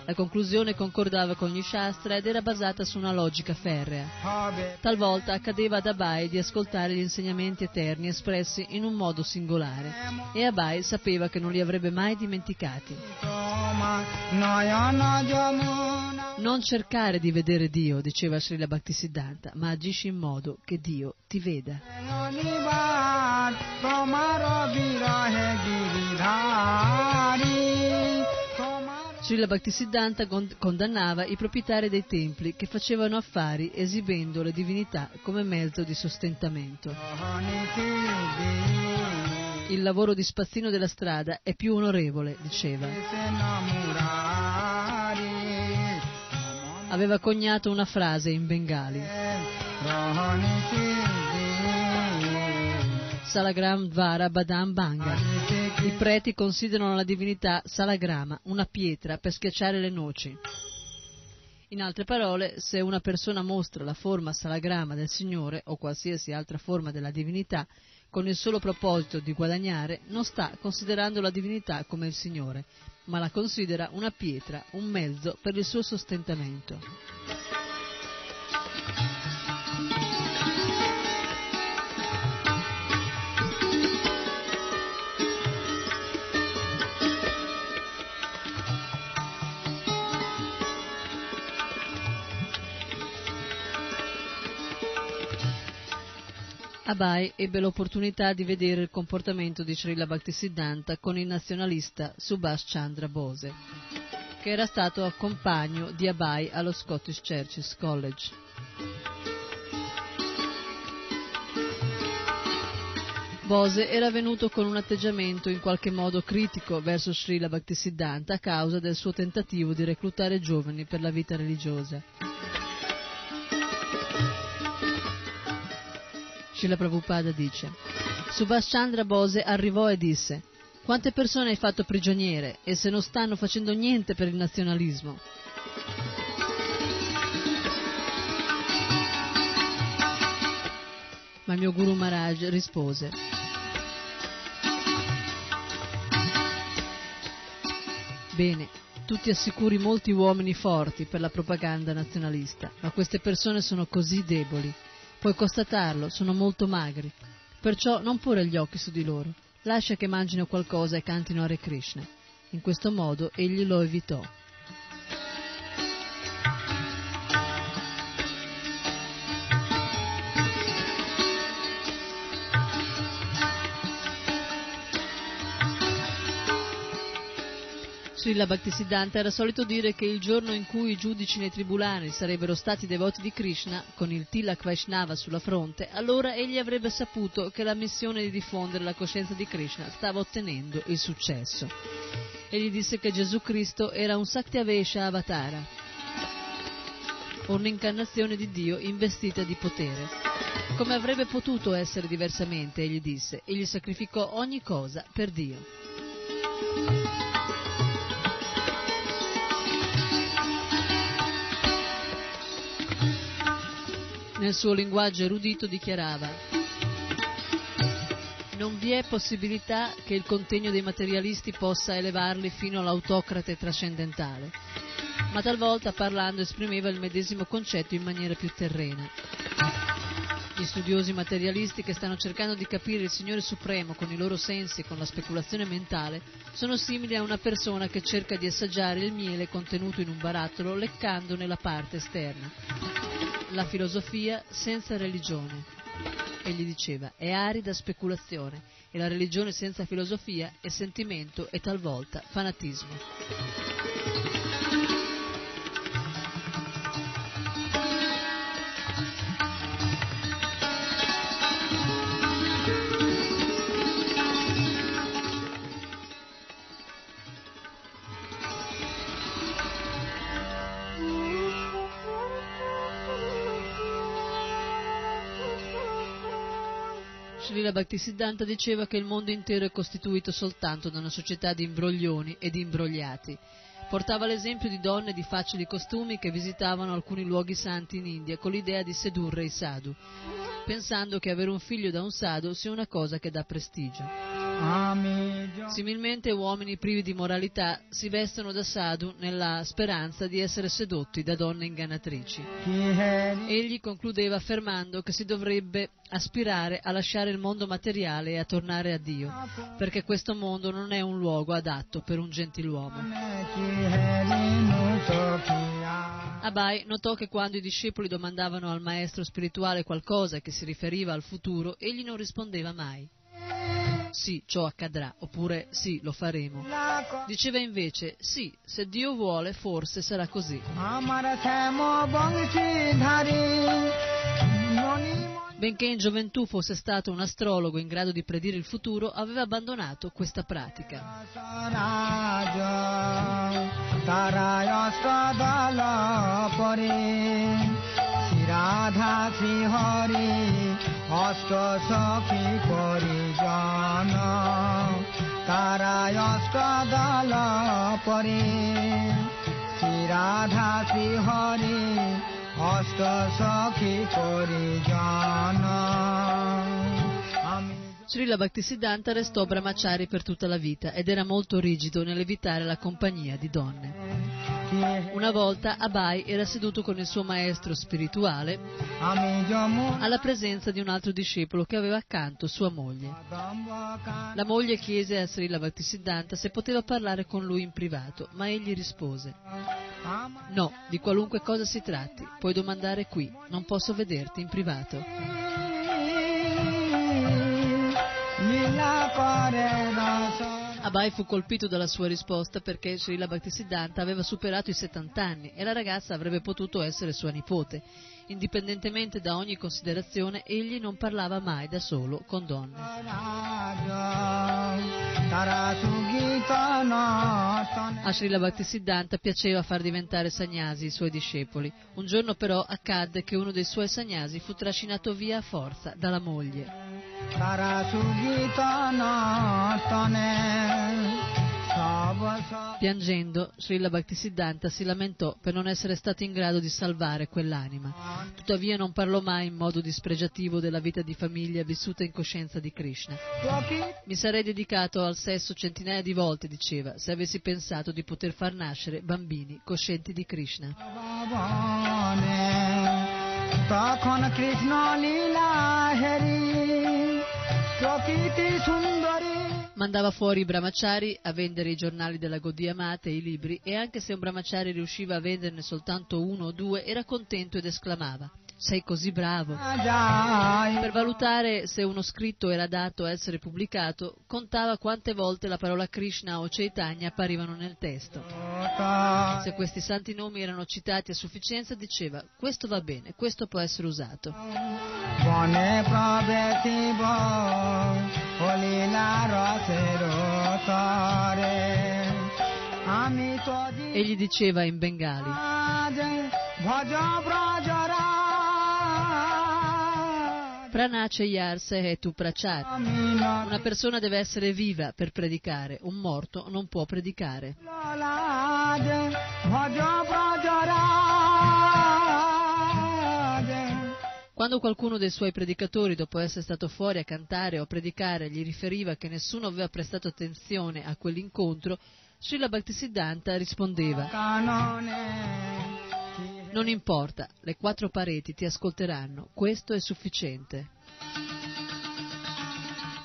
La conclusione concordava con gli Shastra ed era basata su una logica ferrea. Talvolta accadeva ad Abai di ascoltare gli insegnamenti eterni espressi in un modo singolare e Abai sapeva che non li avrebbe mai dimenticati. Non cercare di vedere Dio, diceva Srila Bhaktisiddhanta, ma agisci in modo che Dio ti veda. Srila Bhaktisiddhanta condannava i proprietari dei templi che facevano affari esibendo le divinità come mezzo di sostentamento. Il lavoro di spazzino della strada è più onorevole, diceva. Aveva coniato una frase in bengali. Salagram Dvara Badam Banga. I preti considerano la divinità Salagrama, una pietra per schiacciare le noci. In altre parole, se una persona mostra la forma salagrama del Signore o qualsiasi altra forma della divinità con il solo proposito di guadagnare, non sta considerando la divinità come il Signore, ma la considera una pietra, un mezzo per il suo sostentamento. Abai ebbe l'opportunità di vedere il comportamento di Srila Bhaktisiddhanta con il nazionalista Subhash Chandra Bose, che era stato compagno di Abai allo Scottish Churches College. Bose era venuto con un atteggiamento in qualche modo critico verso Srila Bhaktisiddhanta a causa del suo tentativo di reclutare giovani per la vita religiosa. Srila Prabhupada dice, Subhash Chandra Bose arrivò e disse, quante persone hai fatto prigioniere e se non stanno facendo niente per il nazionalismo? Ma mio Guru Maharaj rispose Bene, tu ti assicuri molti uomini forti per la propaganda nazionalista, ma queste persone sono così deboli. Puoi constatarlo, sono molto magri. Perciò non porre gli occhi su di loro. Lascia che mangino qualcosa e cantino Hare Krishna. In questo modo egli lo evitò. Srila Bhaktisiddhanta era solito dire che il giorno in cui i giudici nei tribunali sarebbero stati devoti di Krishna, con il Tilak Vaishnava sulla fronte, allora egli avrebbe saputo che la missione di diffondere la coscienza di Krishna stava ottenendo il successo. Egli disse che Gesù Cristo era un Satyavesha Avatara, un'incarnazione di Dio investita di potere. Come avrebbe potuto essere diversamente, egli disse, egli sacrificò ogni cosa per Dio. Nel suo linguaggio erudito dichiarava non vi è possibilità che il contegno dei materialisti possa elevarli fino all'autocrate trascendentale, ma talvolta parlando esprimeva il medesimo concetto in maniera più terrena. Gli studiosi materialisti che stanno cercando di capire il Signore Supremo con i loro sensi e con la speculazione mentale sono simili a una persona che cerca di assaggiare il miele contenuto in un barattolo leccandone la parte esterna la filosofia senza religione. Egli diceva, è arida speculazione e la religione senza filosofia è sentimento e talvolta fanatismo. Srila Bhaktisiddhanta diceva che il mondo intero è costituito soltanto da una società di imbroglioni e di imbrogliati. Portava l'esempio di donne di facili costumi che visitavano alcuni luoghi santi in India con l'idea di sedurre i sadhu, pensando che avere un figlio da un sadhu sia una cosa che dà prestigio. Similmente uomini privi di moralità si vestono da sadhu nella speranza di essere sedotti da donne ingannatrici. Egli concludeva affermando che si dovrebbe aspirare a lasciare il mondo materiale e a tornare a Dio, perché questo mondo non è un luogo adatto per un gentiluomo. Abai notò che quando i discepoli domandavano al maestro spirituale qualcosa che si riferiva al futuro, egli non rispondeva mai sì, ciò accadrà, oppure sì, lo faremo. Diceva invece, sì, se Dio vuole, forse sarà così. Benché in gioventù fosse stato un astrologo in grado di predire il futuro, aveva abbandonato questa pratica. Radha अष्ट सखी परिजन। तारा अष्ट दल परे श्रीराधा श्री हरि अष्ट सखी परिजन। Srila Bhaktisiddhanta restò brahmachari per tutta la vita ed era molto rigido nell'evitare la compagnia di donne. Una volta Abai era seduto con il suo maestro spirituale alla presenza di un altro discepolo che aveva accanto sua moglie. La moglie chiese a Srila Bhaktisiddhanta se poteva parlare con lui in privato, ma egli rispose No, di qualunque cosa si tratti, puoi domandare qui, non posso vederti in privato. Abai fu colpito dalla sua risposta perché Srila Bhaktisiddhanta aveva superato i 70 anni e la ragazza avrebbe potuto essere sua nipote. Indipendentemente da ogni considerazione, egli non parlava mai da solo con donne. A Srila Bhaktisiddhanta piaceva far diventare sagnasi i suoi discepoli. Un giorno però accadde che uno dei suoi sagnasi fu trascinato via a forza dalla moglie. Piangendo, Srila Bhaktisiddhanta si lamentò per non essere stato in grado di salvare quell'anima. Tuttavia non parlò mai in modo dispregiativo della vita di famiglia vissuta in coscienza di Krishna. Mi sarei dedicato al sesso centinaia di volte, diceva, se avessi pensato di poter far nascere bambini coscienti di Krishna. Mandava fuori i brahmachari a vendere i giornali della Gaudia Mate e i libri e anche se un brahmachari riusciva a venderne soltanto uno o due era contento ed esclamava sei così bravo. Per valutare se uno scritto era adatto a essere pubblicato, contava quante volte la parola Krishna o Chaitanya apparivano nel testo. Se questi santi nomi erano citati a sufficienza, diceva questo va bene, questo può essere usato. Egli diceva in bengali Pranace Yarse tu prachar. Una persona deve essere viva per predicare, un morto non può predicare. Quando qualcuno dei suoi predicatori, dopo essere stato fuori a cantare o a predicare, gli riferiva che nessuno aveva prestato attenzione a quell'incontro, Srila Bhaktisiddhanta rispondeva non importa, le quattro pareti ti ascolteranno, questo è sufficiente.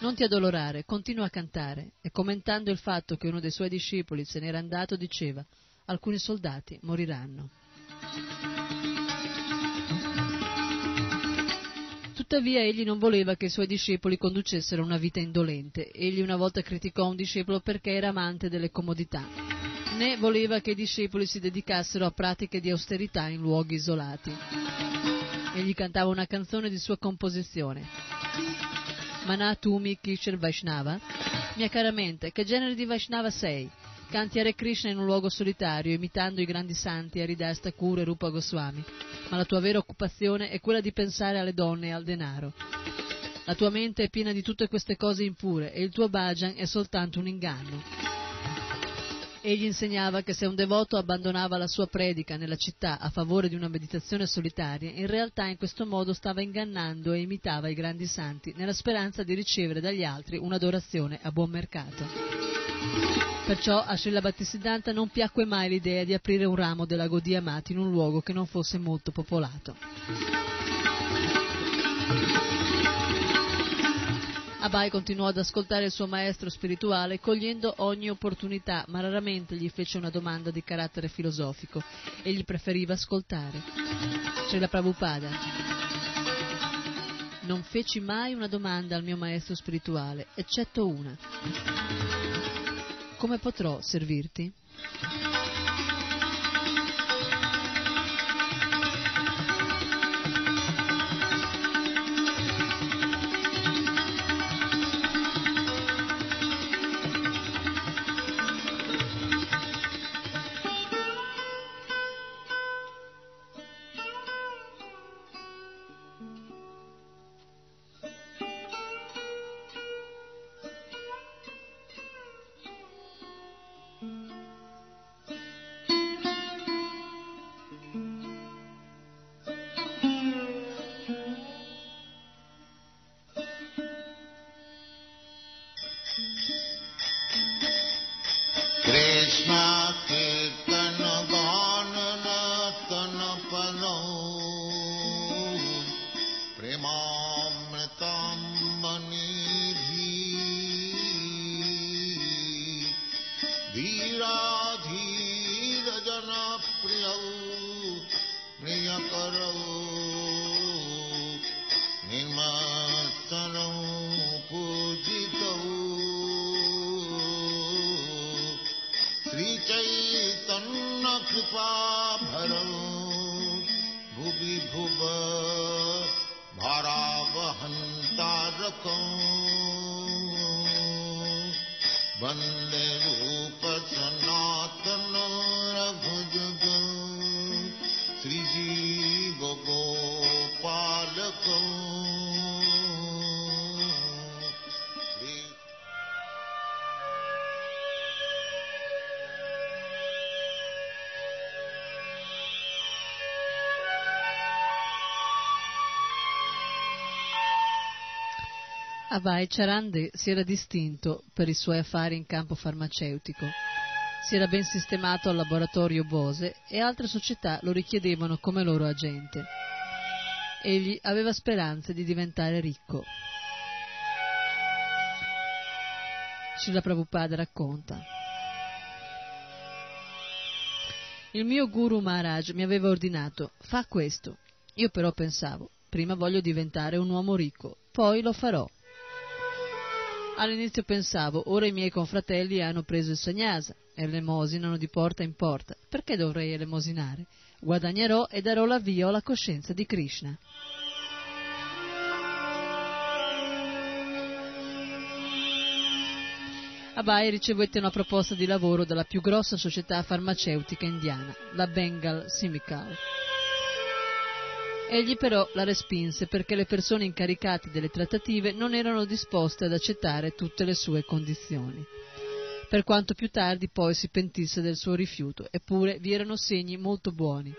Non ti addolorare, continua a cantare e commentando il fatto che uno dei suoi discepoli se n'era andato diceva alcuni soldati moriranno. Tuttavia egli non voleva che i suoi discepoli conducessero una vita indolente. Egli una volta criticò un discepolo perché era amante delle comodità né voleva che i discepoli si dedicassero a pratiche di austerità in luoghi isolati. Egli cantava una canzone di sua composizione. Manatumi Kishar Vaishnava? Mia cara mente, che genere di Vaishnava sei? Canti Hare Krishna in un luogo solitario, imitando i grandi santi Haridas Thakur e Rupa Goswami, ma la tua vera occupazione è quella di pensare alle donne e al denaro. La tua mente è piena di tutte queste cose impure e il tuo bhajan è soltanto un inganno. Egli insegnava che se un devoto abbandonava la sua predica nella città a favore di una meditazione solitaria, in realtà in questo modo stava ingannando e imitava i grandi santi, nella speranza di ricevere dagli altri un'adorazione a buon mercato. Perciò a Srila Bhattisiddhanta non piacque mai l'idea di aprire un ramo della Godia Mati in un luogo che non fosse molto popolato. Abai continuò ad ascoltare il suo maestro spirituale cogliendo ogni opportunità, ma raramente gli fece una domanda di carattere filosofico. Egli preferiva ascoltare. C'è la Prabhupada. Non feci mai una domanda al mio maestro spirituale, eccetto una. Come potrò servirti? Abai Charande si era distinto per i suoi affari in campo farmaceutico. Si era ben sistemato al laboratorio Bose e altre società lo richiedevano come loro agente. Egli aveva speranze di diventare ricco. Srila Prabhupada racconta. Il mio guru Maharaj mi aveva ordinato, fa questo. Io però pensavo, prima voglio diventare un uomo ricco, poi lo farò. All'inizio pensavo, ora i miei confratelli hanno preso il sagnasa e elemosinano di porta in porta, perché dovrei elemosinare? Guadagnerò e darò l'avvio alla coscienza di Krishna. Abai ricevette una proposta di lavoro dalla più grossa società farmaceutica indiana, la Bengal Simical. Egli però la respinse perché le persone incaricate delle trattative non erano disposte ad accettare tutte le sue condizioni. Per quanto più tardi poi si pentisse del suo rifiuto, eppure vi erano segni molto buoni.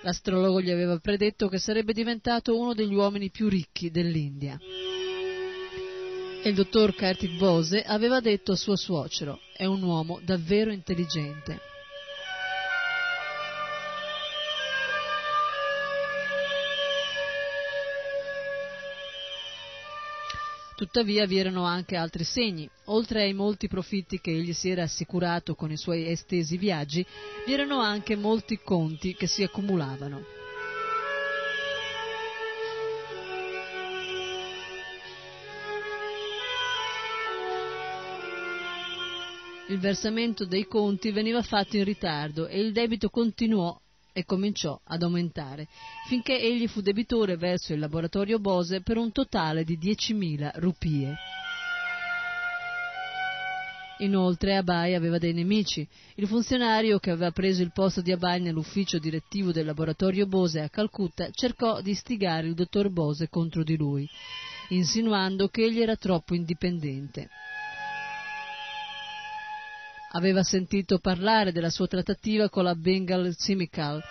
L'astrologo gli aveva predetto che sarebbe diventato uno degli uomini più ricchi dell'India. E il dottor Kartik Bose aveva detto a suo suocero, è un uomo davvero intelligente. Tuttavia vi erano anche altri segni. Oltre ai molti profitti che egli si era assicurato con i suoi estesi viaggi, vi erano anche molti conti che si accumulavano. Il versamento dei conti veniva fatto in ritardo e il debito continuò e cominciò ad aumentare, finché egli fu debitore verso il laboratorio Bose per un totale di 10.000 rupie. Inoltre Abai aveva dei nemici. Il funzionario che aveva preso il posto di Abai nell'ufficio direttivo del laboratorio Bose a Calcutta cercò di istigare il dottor Bose contro di lui, insinuando che egli era troppo indipendente. Aveva sentito parlare della sua trattativa con la Bengal Chemical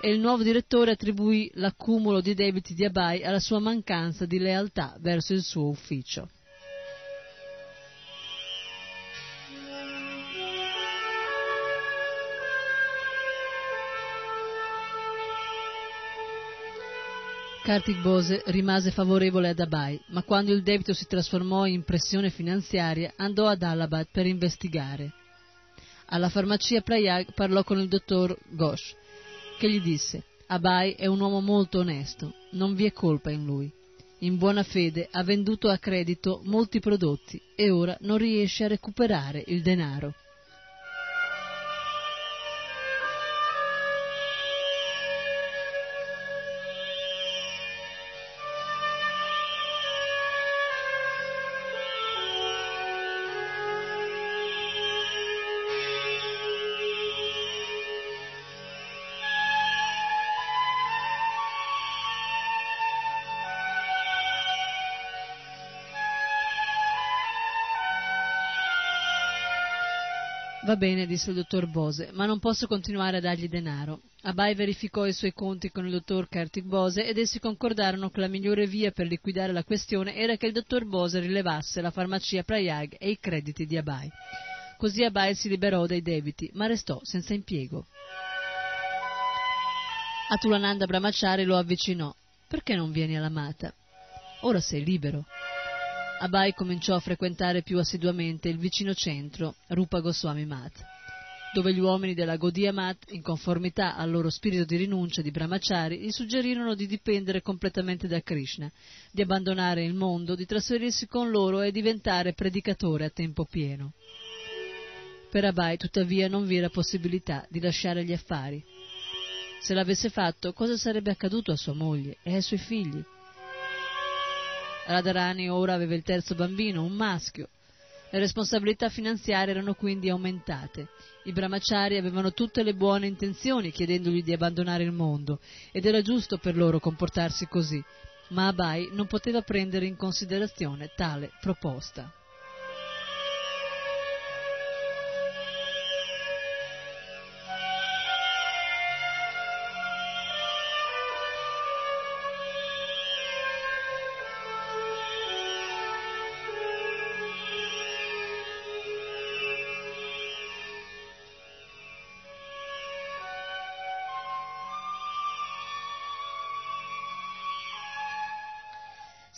e il nuovo direttore attribuì l'accumulo di debiti di Abai alla sua mancanza di lealtà verso il suo ufficio. Kartik Bose rimase favorevole ad Abai, ma quando il debito si trasformò in pressione finanziaria andò ad Allahabad per investigare. Alla farmacia Prayag parlò con il dottor Ghosh, che gli disse Abai è un uomo molto onesto, non vi è colpa in lui. In buona fede ha venduto a credito molti prodotti e ora non riesce a recuperare il denaro. Bene, disse il dottor Bose, ma non posso continuare a dargli denaro. Abai verificò i suoi conti con il dottor Kartik Bose ed essi concordarono che la migliore via per liquidare la questione era che il dottor Bose rilevasse la farmacia Prayag e i crediti di Abai. Così Abai si liberò dai debiti, ma restò senza impiego. Atulananda Brahmachari lo avvicinò. Perché non vieni alla mata? Ora sei libero. Abai cominciò a frequentare più assiduamente il vicino centro, Rupa Goswami Mat, dove gli uomini della Godia Mat, in conformità al loro spirito di rinuncia di Brahmachari, gli suggerirono di dipendere completamente da Krishna, di abbandonare il mondo, di trasferirsi con loro e diventare predicatore a tempo pieno. Per Abai, tuttavia, non vi era possibilità di lasciare gli affari. Se l'avesse fatto, cosa sarebbe accaduto a sua moglie e ai suoi figli? Radharani ora aveva il terzo bambino, un maschio. Le responsabilità finanziarie erano quindi aumentate. I brahmachari avevano tutte le buone intenzioni chiedendogli di abbandonare il mondo ed era giusto per loro comportarsi così, ma Abai non poteva prendere in considerazione tale proposta.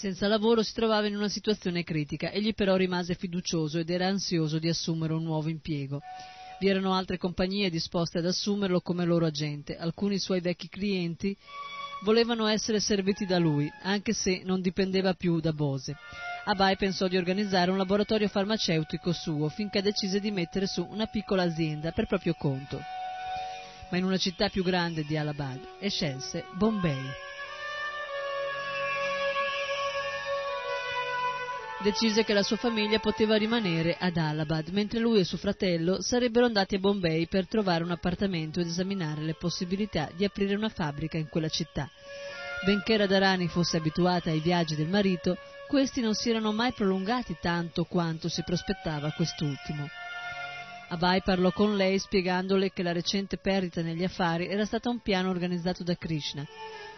Senza lavoro si trovava in una situazione critica, egli però rimase fiducioso ed era ansioso di assumere un nuovo impiego. Vi erano altre compagnie disposte ad assumerlo come loro agente, alcuni suoi vecchi clienti volevano essere serviti da lui, anche se non dipendeva più da Bose. Abai pensò di organizzare un laboratorio farmaceutico suo finché decise di mettere su una piccola azienda per proprio conto. Ma in una città più grande di Allahabad e scelse Bombay. Decise che la sua famiglia poteva rimanere ad Allahabad, mentre lui e suo fratello sarebbero andati a Bombay per trovare un appartamento ed esaminare le possibilità di aprire una fabbrica in quella città. Benché Radharani fosse abituata ai viaggi del marito, questi non si erano mai prolungati tanto quanto si prospettava quest'ultimo. Abai parlò con lei spiegandole che la recente perdita negli affari era stata un piano organizzato da Krishna.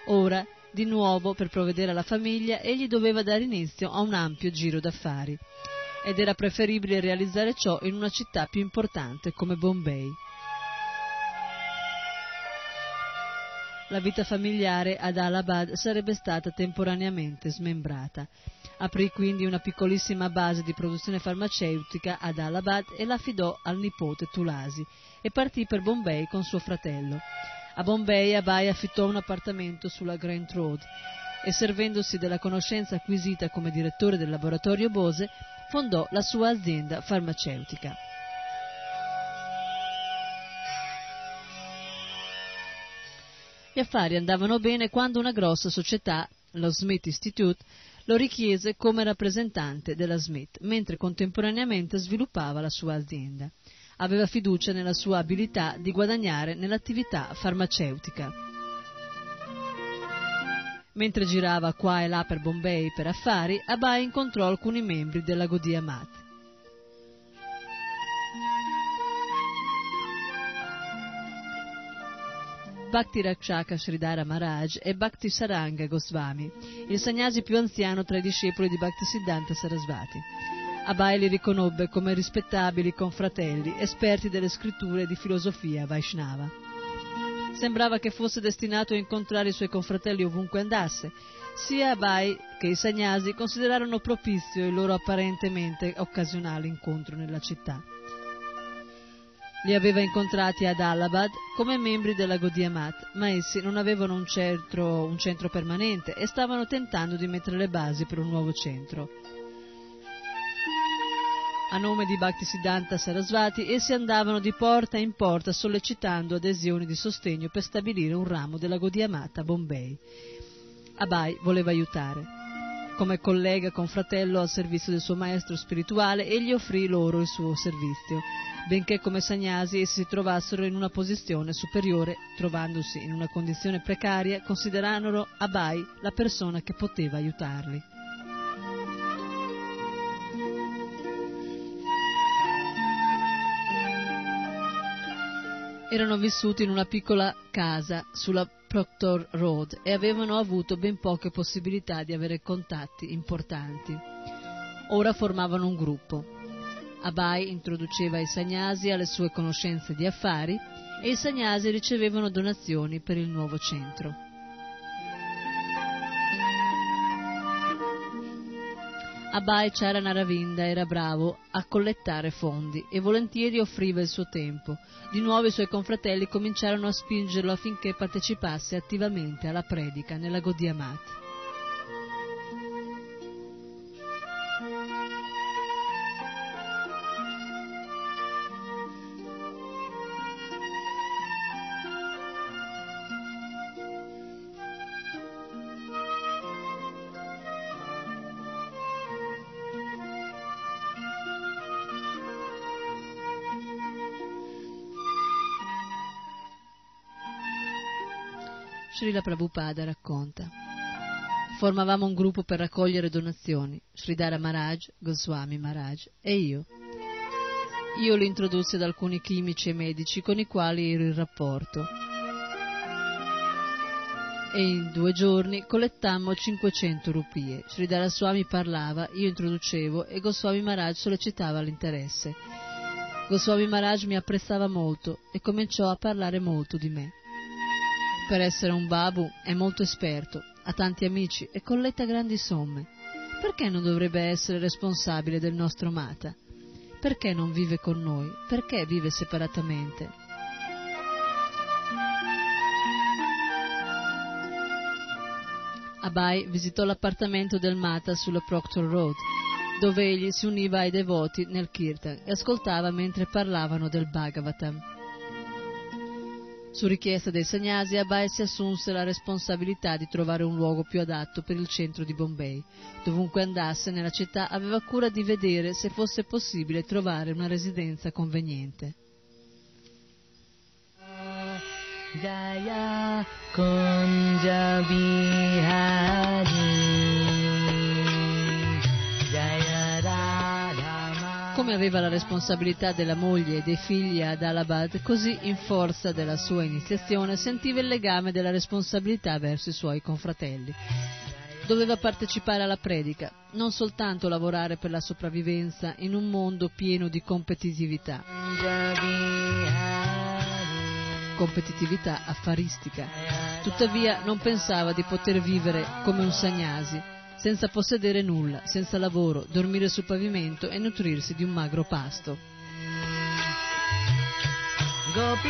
Ora di nuovo, per provvedere alla famiglia, egli doveva dare inizio a un ampio giro d'affari ed era preferibile realizzare ciò in una città più importante come Bombay. La vita familiare ad Allahabad sarebbe stata temporaneamente smembrata. Aprì quindi una piccolissima base di produzione farmaceutica ad Allahabad e l'affidò al nipote Tulasi e partì per Bombay con suo fratello. A Bombay Abai affittò un appartamento sulla Grant Road e servendosi della conoscenza acquisita come direttore del laboratorio Bose, fondò la sua azienda farmaceutica. Gli affari andavano bene quando una grossa società, lo Smith Institute, lo richiese come rappresentante della Smith, mentre contemporaneamente sviluppava la sua azienda aveva fiducia nella sua abilità di guadagnare nell'attività farmaceutica. Mentre girava qua e là per Bombay per affari, Abai incontrò alcuni membri della Godia Mat. Bhakti Rakshaka Sridhara Maharaj e Bhakti Saranga Goswami, il sagnasi più anziano tra i discepoli di Bhakti Siddhanta Sarasvati. Abai li riconobbe come rispettabili confratelli, esperti delle scritture di filosofia Vaishnava. Sembrava che fosse destinato a incontrare i suoi confratelli ovunque andasse. Sia Abai che i sagnasi considerarono propizio il loro apparentemente occasionale incontro nella città. Li aveva incontrati ad Allahabad come membri della Godiamat, ma essi non avevano un centro, un centro permanente e stavano tentando di mettere le basi per un nuovo centro. A nome di Bhaktisiddhanta Sarasvati, essi andavano di porta in porta sollecitando adesioni di sostegno per stabilire un ramo della Godiamata Bombay. Abai voleva aiutare. Come collega confratello al servizio del suo maestro spirituale, egli offrì loro il suo servizio, benché come sagnasi essi si trovassero in una posizione superiore, trovandosi in una condizione precaria, considerarono Abai la persona che poteva aiutarli. Erano vissuti in una piccola casa sulla Proctor Road e avevano avuto ben poche possibilità di avere contatti importanti. Ora formavano un gruppo. Abai introduceva i sagnasi alle sue conoscenze di affari e i sagnasi ricevevano donazioni per il nuovo centro. Abai Charanaravinda era bravo a collettare fondi e volentieri offriva il suo tempo. Di nuovo i suoi confratelli cominciarono a spingerlo affinché partecipasse attivamente alla predica nella Godiamat. Srila Prabhupada racconta. Formavamo un gruppo per raccogliere donazioni, Sridhara Maharaj, Goswami Maharaj e io. Io lo introdussi ad alcuni chimici e medici con i quali ero in rapporto. E in due giorni collettammo 500 rupie. Sridhara Swami parlava, io introducevo e Goswami Maharaj sollecitava l'interesse. Goswami Maharaj mi apprezzava molto e cominciò a parlare molto di me. Per essere un babu è molto esperto, ha tanti amici e colletta grandi somme. perché non dovrebbe essere responsabile del nostro Mata? Perché non vive con noi? Perché vive separatamente? Abai visitò l'appartamento del Mata sulla Proctor Road, dove egli si univa ai devoti nel Kirtan e ascoltava mentre parlavano del Bhagavatam. Su richiesta dei Sagnasi, Abai si assunse la responsabilità di trovare un luogo più adatto per il centro di Bombay. Dovunque andasse nella città aveva cura di vedere se fosse possibile trovare una residenza conveniente. Jaya Kunja come aveva la responsabilità della moglie e dei figli ad Alabad, così in forza della sua iniziazione sentiva il legame della responsabilità verso i suoi confratelli. Doveva partecipare alla predica, non soltanto lavorare per la sopravvivenza in un mondo pieno di competitività. Competitività affaristica. Tuttavia non pensava di poter vivere come un sagnasi senza possedere nulla, senza lavoro, dormire sul pavimento e nutrirsi di un magro pasto. Gopi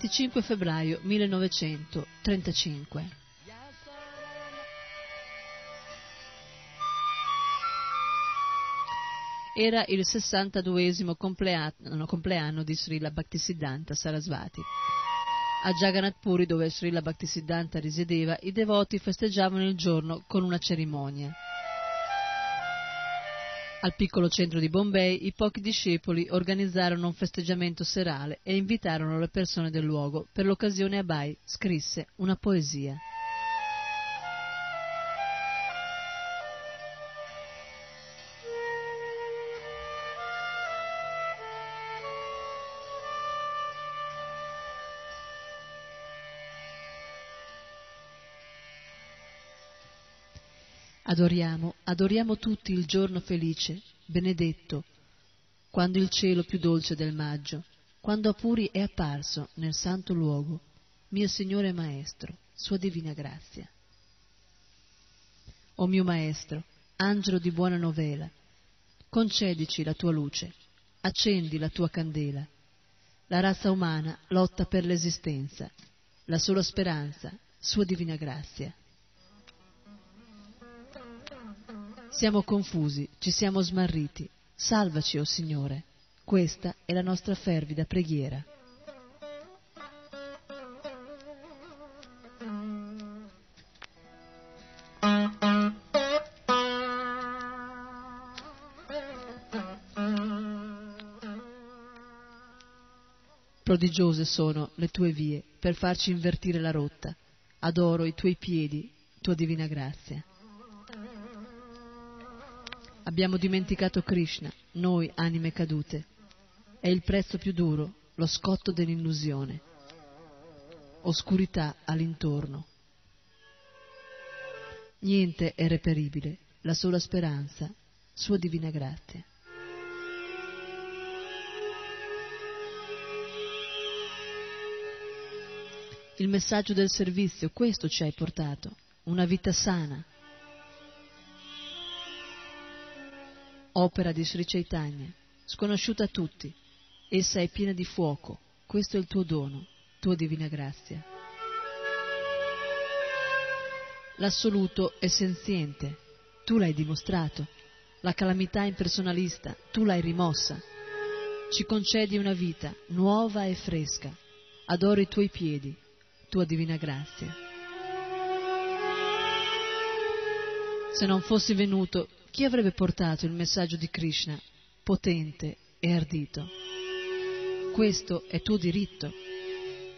25 febbraio 1935. Era il 62 compleanno, compleanno di Srila Bhaktisiddhanta Sarasvati. A Jagannath Puri, dove Srila Bhaktisiddhanta risiedeva, i devoti festeggiavano il giorno con una cerimonia. Al piccolo centro di Bombay i pochi discepoli organizzarono un festeggiamento serale e invitarono le persone del luogo. Per l'occasione Abai scrisse una poesia. Adoriamo, adoriamo tutti il giorno felice, benedetto, quando il cielo più dolce del maggio, quando Apuri è apparso nel santo luogo, mio Signore Maestro, Sua Divina Grazia. O mio Maestro, angelo di buona novela, concedici la tua luce, accendi la tua candela. La razza umana lotta per l'esistenza, la sola speranza, Sua Divina Grazia. Siamo confusi, ci siamo smarriti. Salvaci, o oh Signore. Questa è la nostra fervida preghiera. Prodigiose sono le tue vie per farci invertire la rotta. Adoro i tuoi piedi, tua divina grazia. Abbiamo dimenticato Krishna, noi anime cadute. È il prezzo più duro, lo scotto dell'illusione. Oscurità all'intorno. Niente è reperibile, la sola speranza, sua divina grazia. Il messaggio del servizio, questo ci hai portato, una vita sana, opera di Sri Chaitanya, sconosciuta a tutti. Essa è piena di fuoco, questo è il tuo dono, tua divina grazia. L'assoluto è senziente, tu l'hai dimostrato. La calamità impersonalista, tu l'hai rimossa. Ci concedi una vita nuova e fresca. Adoro i tuoi piedi, tua divina grazia. Se non fossi venuto, chi avrebbe portato il messaggio di Krishna, potente e ardito? Questo è tuo diritto.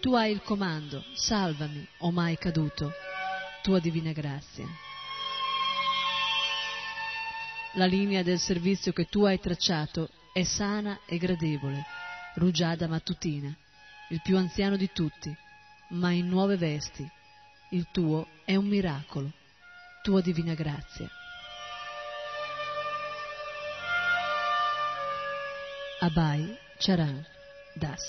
Tu hai il comando, salvami, o mai caduto, tua divina grazia. La linea del servizio che tu hai tracciato è sana e gradevole. Rugiada mattutina, il più anziano di tutti, ma in nuove vesti. Il tuo è un miracolo. Tua divina grazia. Abai Charan Das.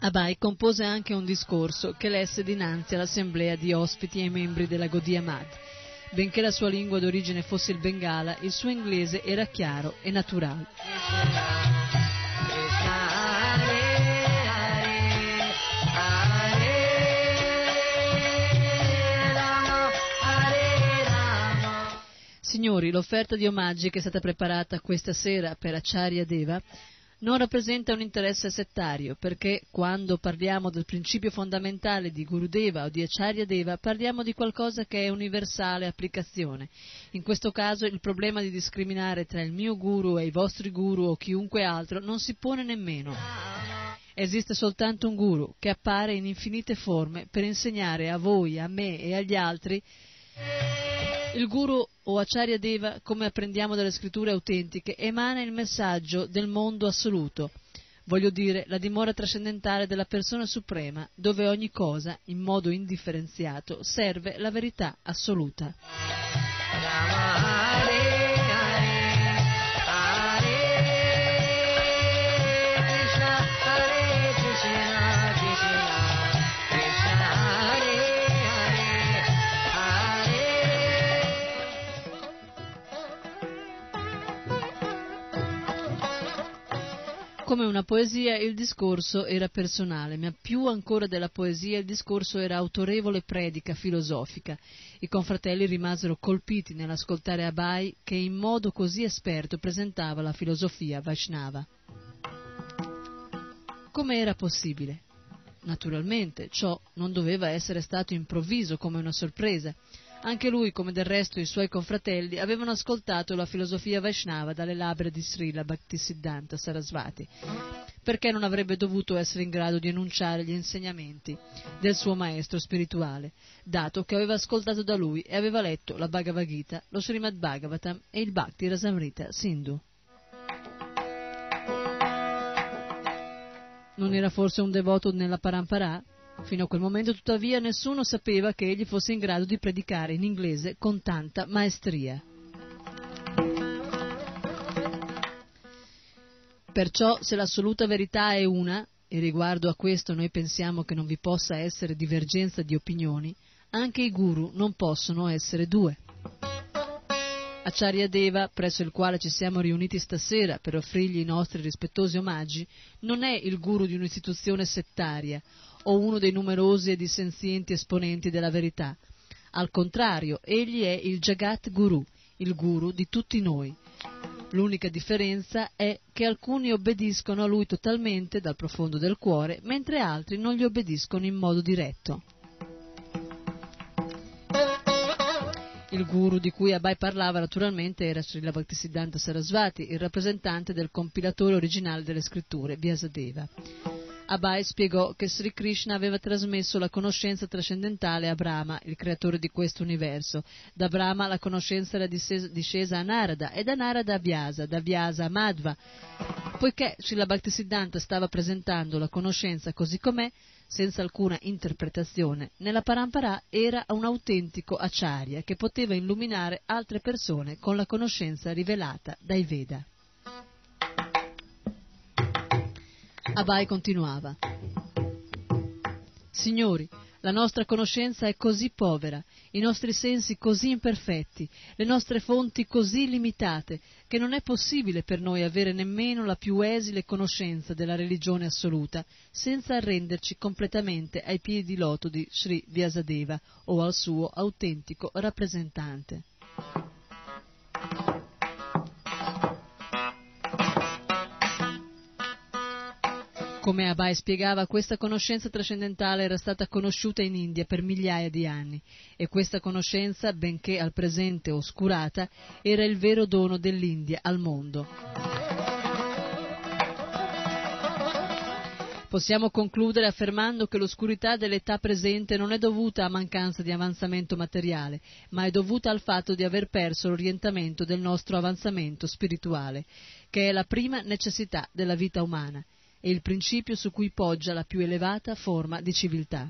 Abai compose anche un discorso che lesse dinanzi all'assemblea di ospiti e membri della Godia Mad. Benché la sua lingua d'origine fosse il Bengala, il suo inglese era chiaro e naturale. Signori, l'offerta di omaggi che è stata preparata questa sera per Acharya Deva non rappresenta un interesse settario, perché quando parliamo del principio fondamentale di Gurudeva o di Acharya Deva parliamo di qualcosa che è universale applicazione. In questo caso il problema di discriminare tra il mio guru e i vostri guru o chiunque altro non si pone nemmeno. Esiste soltanto un guru che appare in infinite forme per insegnare a voi, a me e agli altri il guru o Acharya Deva, come apprendiamo dalle scritture autentiche, emana il messaggio del mondo assoluto, voglio dire la dimora trascendentale della persona suprema, dove ogni cosa, in modo indifferenziato, serve la verità assoluta. Come una poesia il discorso era personale, ma più ancora della poesia il discorso era autorevole predica filosofica. I confratelli rimasero colpiti nell'ascoltare Abai che in modo così esperto presentava la filosofia Vaishnava. Come era possibile? Naturalmente, ciò non doveva essere stato improvviso come una sorpresa. Anche lui, come del resto i suoi confratelli, avevano ascoltato la filosofia Vaishnava dalle labbra di Srila Bhaktisiddhanta Sarasvati, perché non avrebbe dovuto essere in grado di enunciare gli insegnamenti del suo maestro spirituale, dato che aveva ascoltato da lui e aveva letto la Bhagavad Gita, lo Srimad Bhagavatam e il Bhakti Rasamrita Sindhu. Non era forse un devoto nella Parampara? Fino a quel momento, tuttavia, nessuno sapeva che egli fosse in grado di predicare in inglese con tanta maestria. Perciò, se l'assoluta verità è una, e riguardo a questo noi pensiamo che non vi possa essere divergenza di opinioni, anche i guru non possono essere due. Acharya Deva, presso il quale ci siamo riuniti stasera per offrirgli i nostri rispettosi omaggi, non è il guru di un'istituzione settaria o uno dei numerosi e dissenzienti esponenti della verità. Al contrario, egli è il Jagat Guru, il guru di tutti noi. L'unica differenza è che alcuni obbediscono a lui totalmente dal profondo del cuore, mentre altri non gli obbediscono in modo diretto. Il guru di cui Abai parlava naturalmente era Srila Bhaktisiddhanta Sarasvati, il rappresentante del compilatore originale delle scritture, Vyasadeva. Abai spiegò che Sri Krishna aveva trasmesso la conoscenza trascendentale a Brahma, il creatore di questo universo. Da Brahma la conoscenza era discesa a Narada e da Narada a Vyasa, da Vyasa a Madhva. Poiché Srila Bhaktisiddhanta stava presentando la conoscenza così com'è, senza alcuna interpretazione, nella Parampara era un autentico acciaria che poteva illuminare altre persone con la conoscenza rivelata dai Veda. Abai continuava. Signori, la nostra conoscenza è così povera, i nostri sensi così imperfetti, le nostre fonti così limitate, che non è possibile per noi avere nemmeno la più esile conoscenza della religione assoluta, senza arrenderci completamente ai piedi di loto di Sri Vyasadeva o al suo autentico rappresentante. Come Abai spiegava, questa conoscenza trascendentale era stata conosciuta in India per migliaia di anni e questa conoscenza, benché al presente oscurata, era il vero dono dell'India al mondo. Possiamo concludere affermando che l'oscurità dell'età presente non è dovuta a mancanza di avanzamento materiale, ma è dovuta al fatto di aver perso l'orientamento del nostro avanzamento spirituale, che è la prima necessità della vita umana e il principio su cui poggia la più elevata forma di civiltà.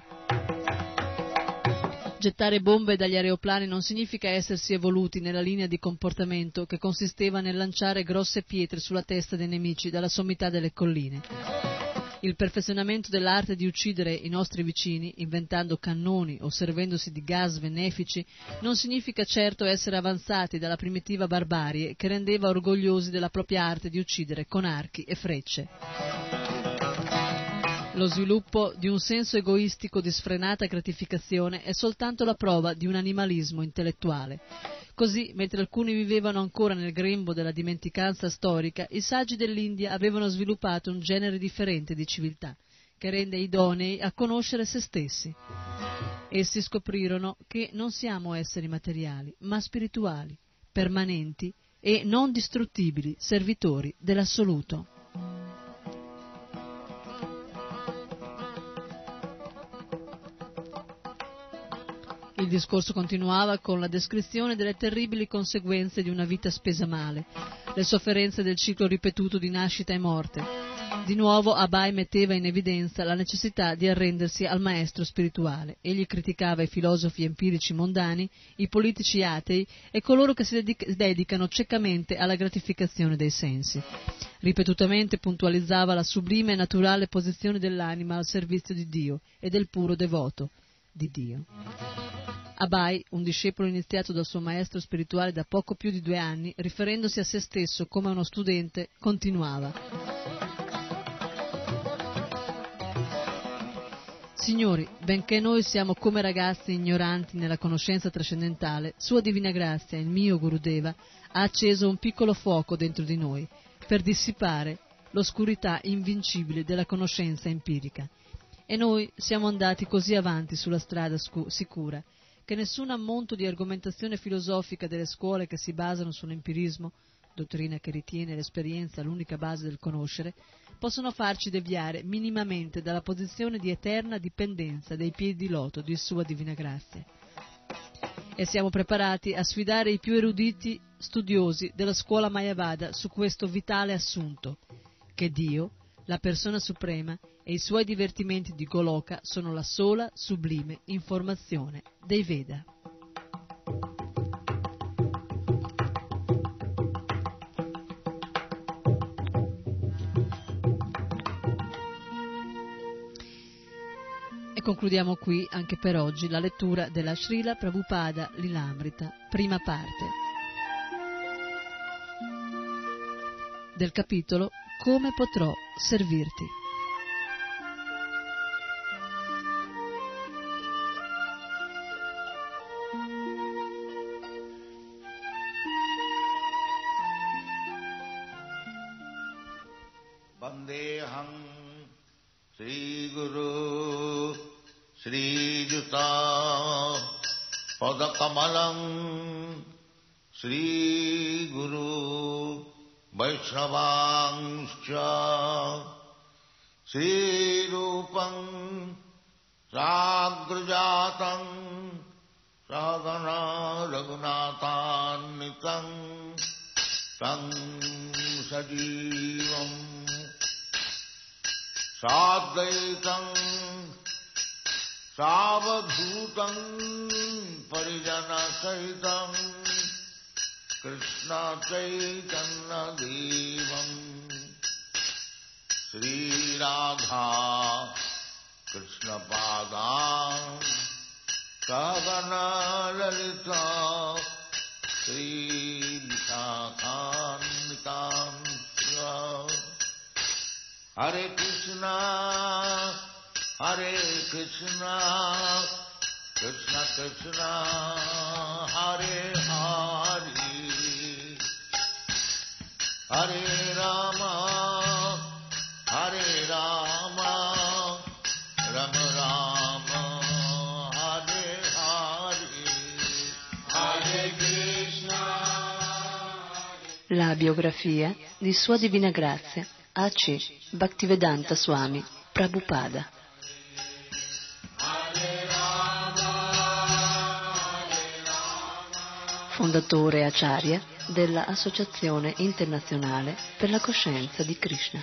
Gettare bombe dagli aeroplani non significa essersi evoluti nella linea di comportamento che consisteva nel lanciare grosse pietre sulla testa dei nemici dalla sommità delle colline. Il perfezionamento dell'arte di uccidere i nostri vicini, inventando cannoni o servendosi di gas benefici, non significa certo essere avanzati dalla primitiva barbarie che rendeva orgogliosi della propria arte di uccidere con archi e frecce. Lo sviluppo di un senso egoistico di sfrenata gratificazione è soltanto la prova di un animalismo intellettuale. Così, mentre alcuni vivevano ancora nel grembo della dimenticanza storica, i saggi dell'India avevano sviluppato un genere differente di civiltà, che rende idonei a conoscere se stessi. Essi scoprirono che non siamo esseri materiali, ma spirituali, permanenti e non distruttibili servitori dell'assoluto. Il discorso continuava con la descrizione delle terribili conseguenze di una vita spesa male, le sofferenze del ciclo ripetuto di nascita e morte. Di nuovo Abai metteva in evidenza la necessità di arrendersi al maestro spirituale. Egli criticava i filosofi empirici mondani, i politici atei e coloro che si dedicano ciecamente alla gratificazione dei sensi. Ripetutamente puntualizzava la sublime e naturale posizione dell'anima al servizio di Dio e del puro devoto di Dio. Abai, un discepolo iniziato dal suo maestro spirituale da poco più di due anni, riferendosi a se stesso come uno studente, continuava. Signori, benché noi siamo come ragazzi ignoranti nella conoscenza trascendentale, Sua Divina Grazia, il mio Gurudeva, ha acceso un piccolo fuoco dentro di noi per dissipare l'oscurità invincibile della conoscenza empirica. E noi siamo andati così avanti sulla strada scu- sicura che nessun ammonto di argomentazione filosofica delle scuole che si basano sull'empirismo, dottrina che ritiene l'esperienza l'unica base del conoscere, possono farci deviare minimamente dalla posizione di eterna dipendenza dei piedi di loto di Sua Divina Grazia. E siamo preparati a sfidare i più eruditi studiosi della scuola Mayavada su questo vitale assunto, che Dio, la persona suprema e i suoi divertimenti di Goloka sono la sola sublime informazione dei Veda. Concludiamo qui anche per oggi la lettura della Srila Prabhupada Lilamrita, prima parte, del capitolo Come potrò servirti. Hare कृष्णा Hare कृष्णा कृष्ण कृष्णा Hare हरि Hare रामा Hare रामा rum राम Hare हरि Hare Krishna La biografia di Sua Divina Grazia A.C. Bhaktivedanta Swami Prabhupada. Fondatore Acharya della Associazione Internazionale per la Coscienza di Krishna,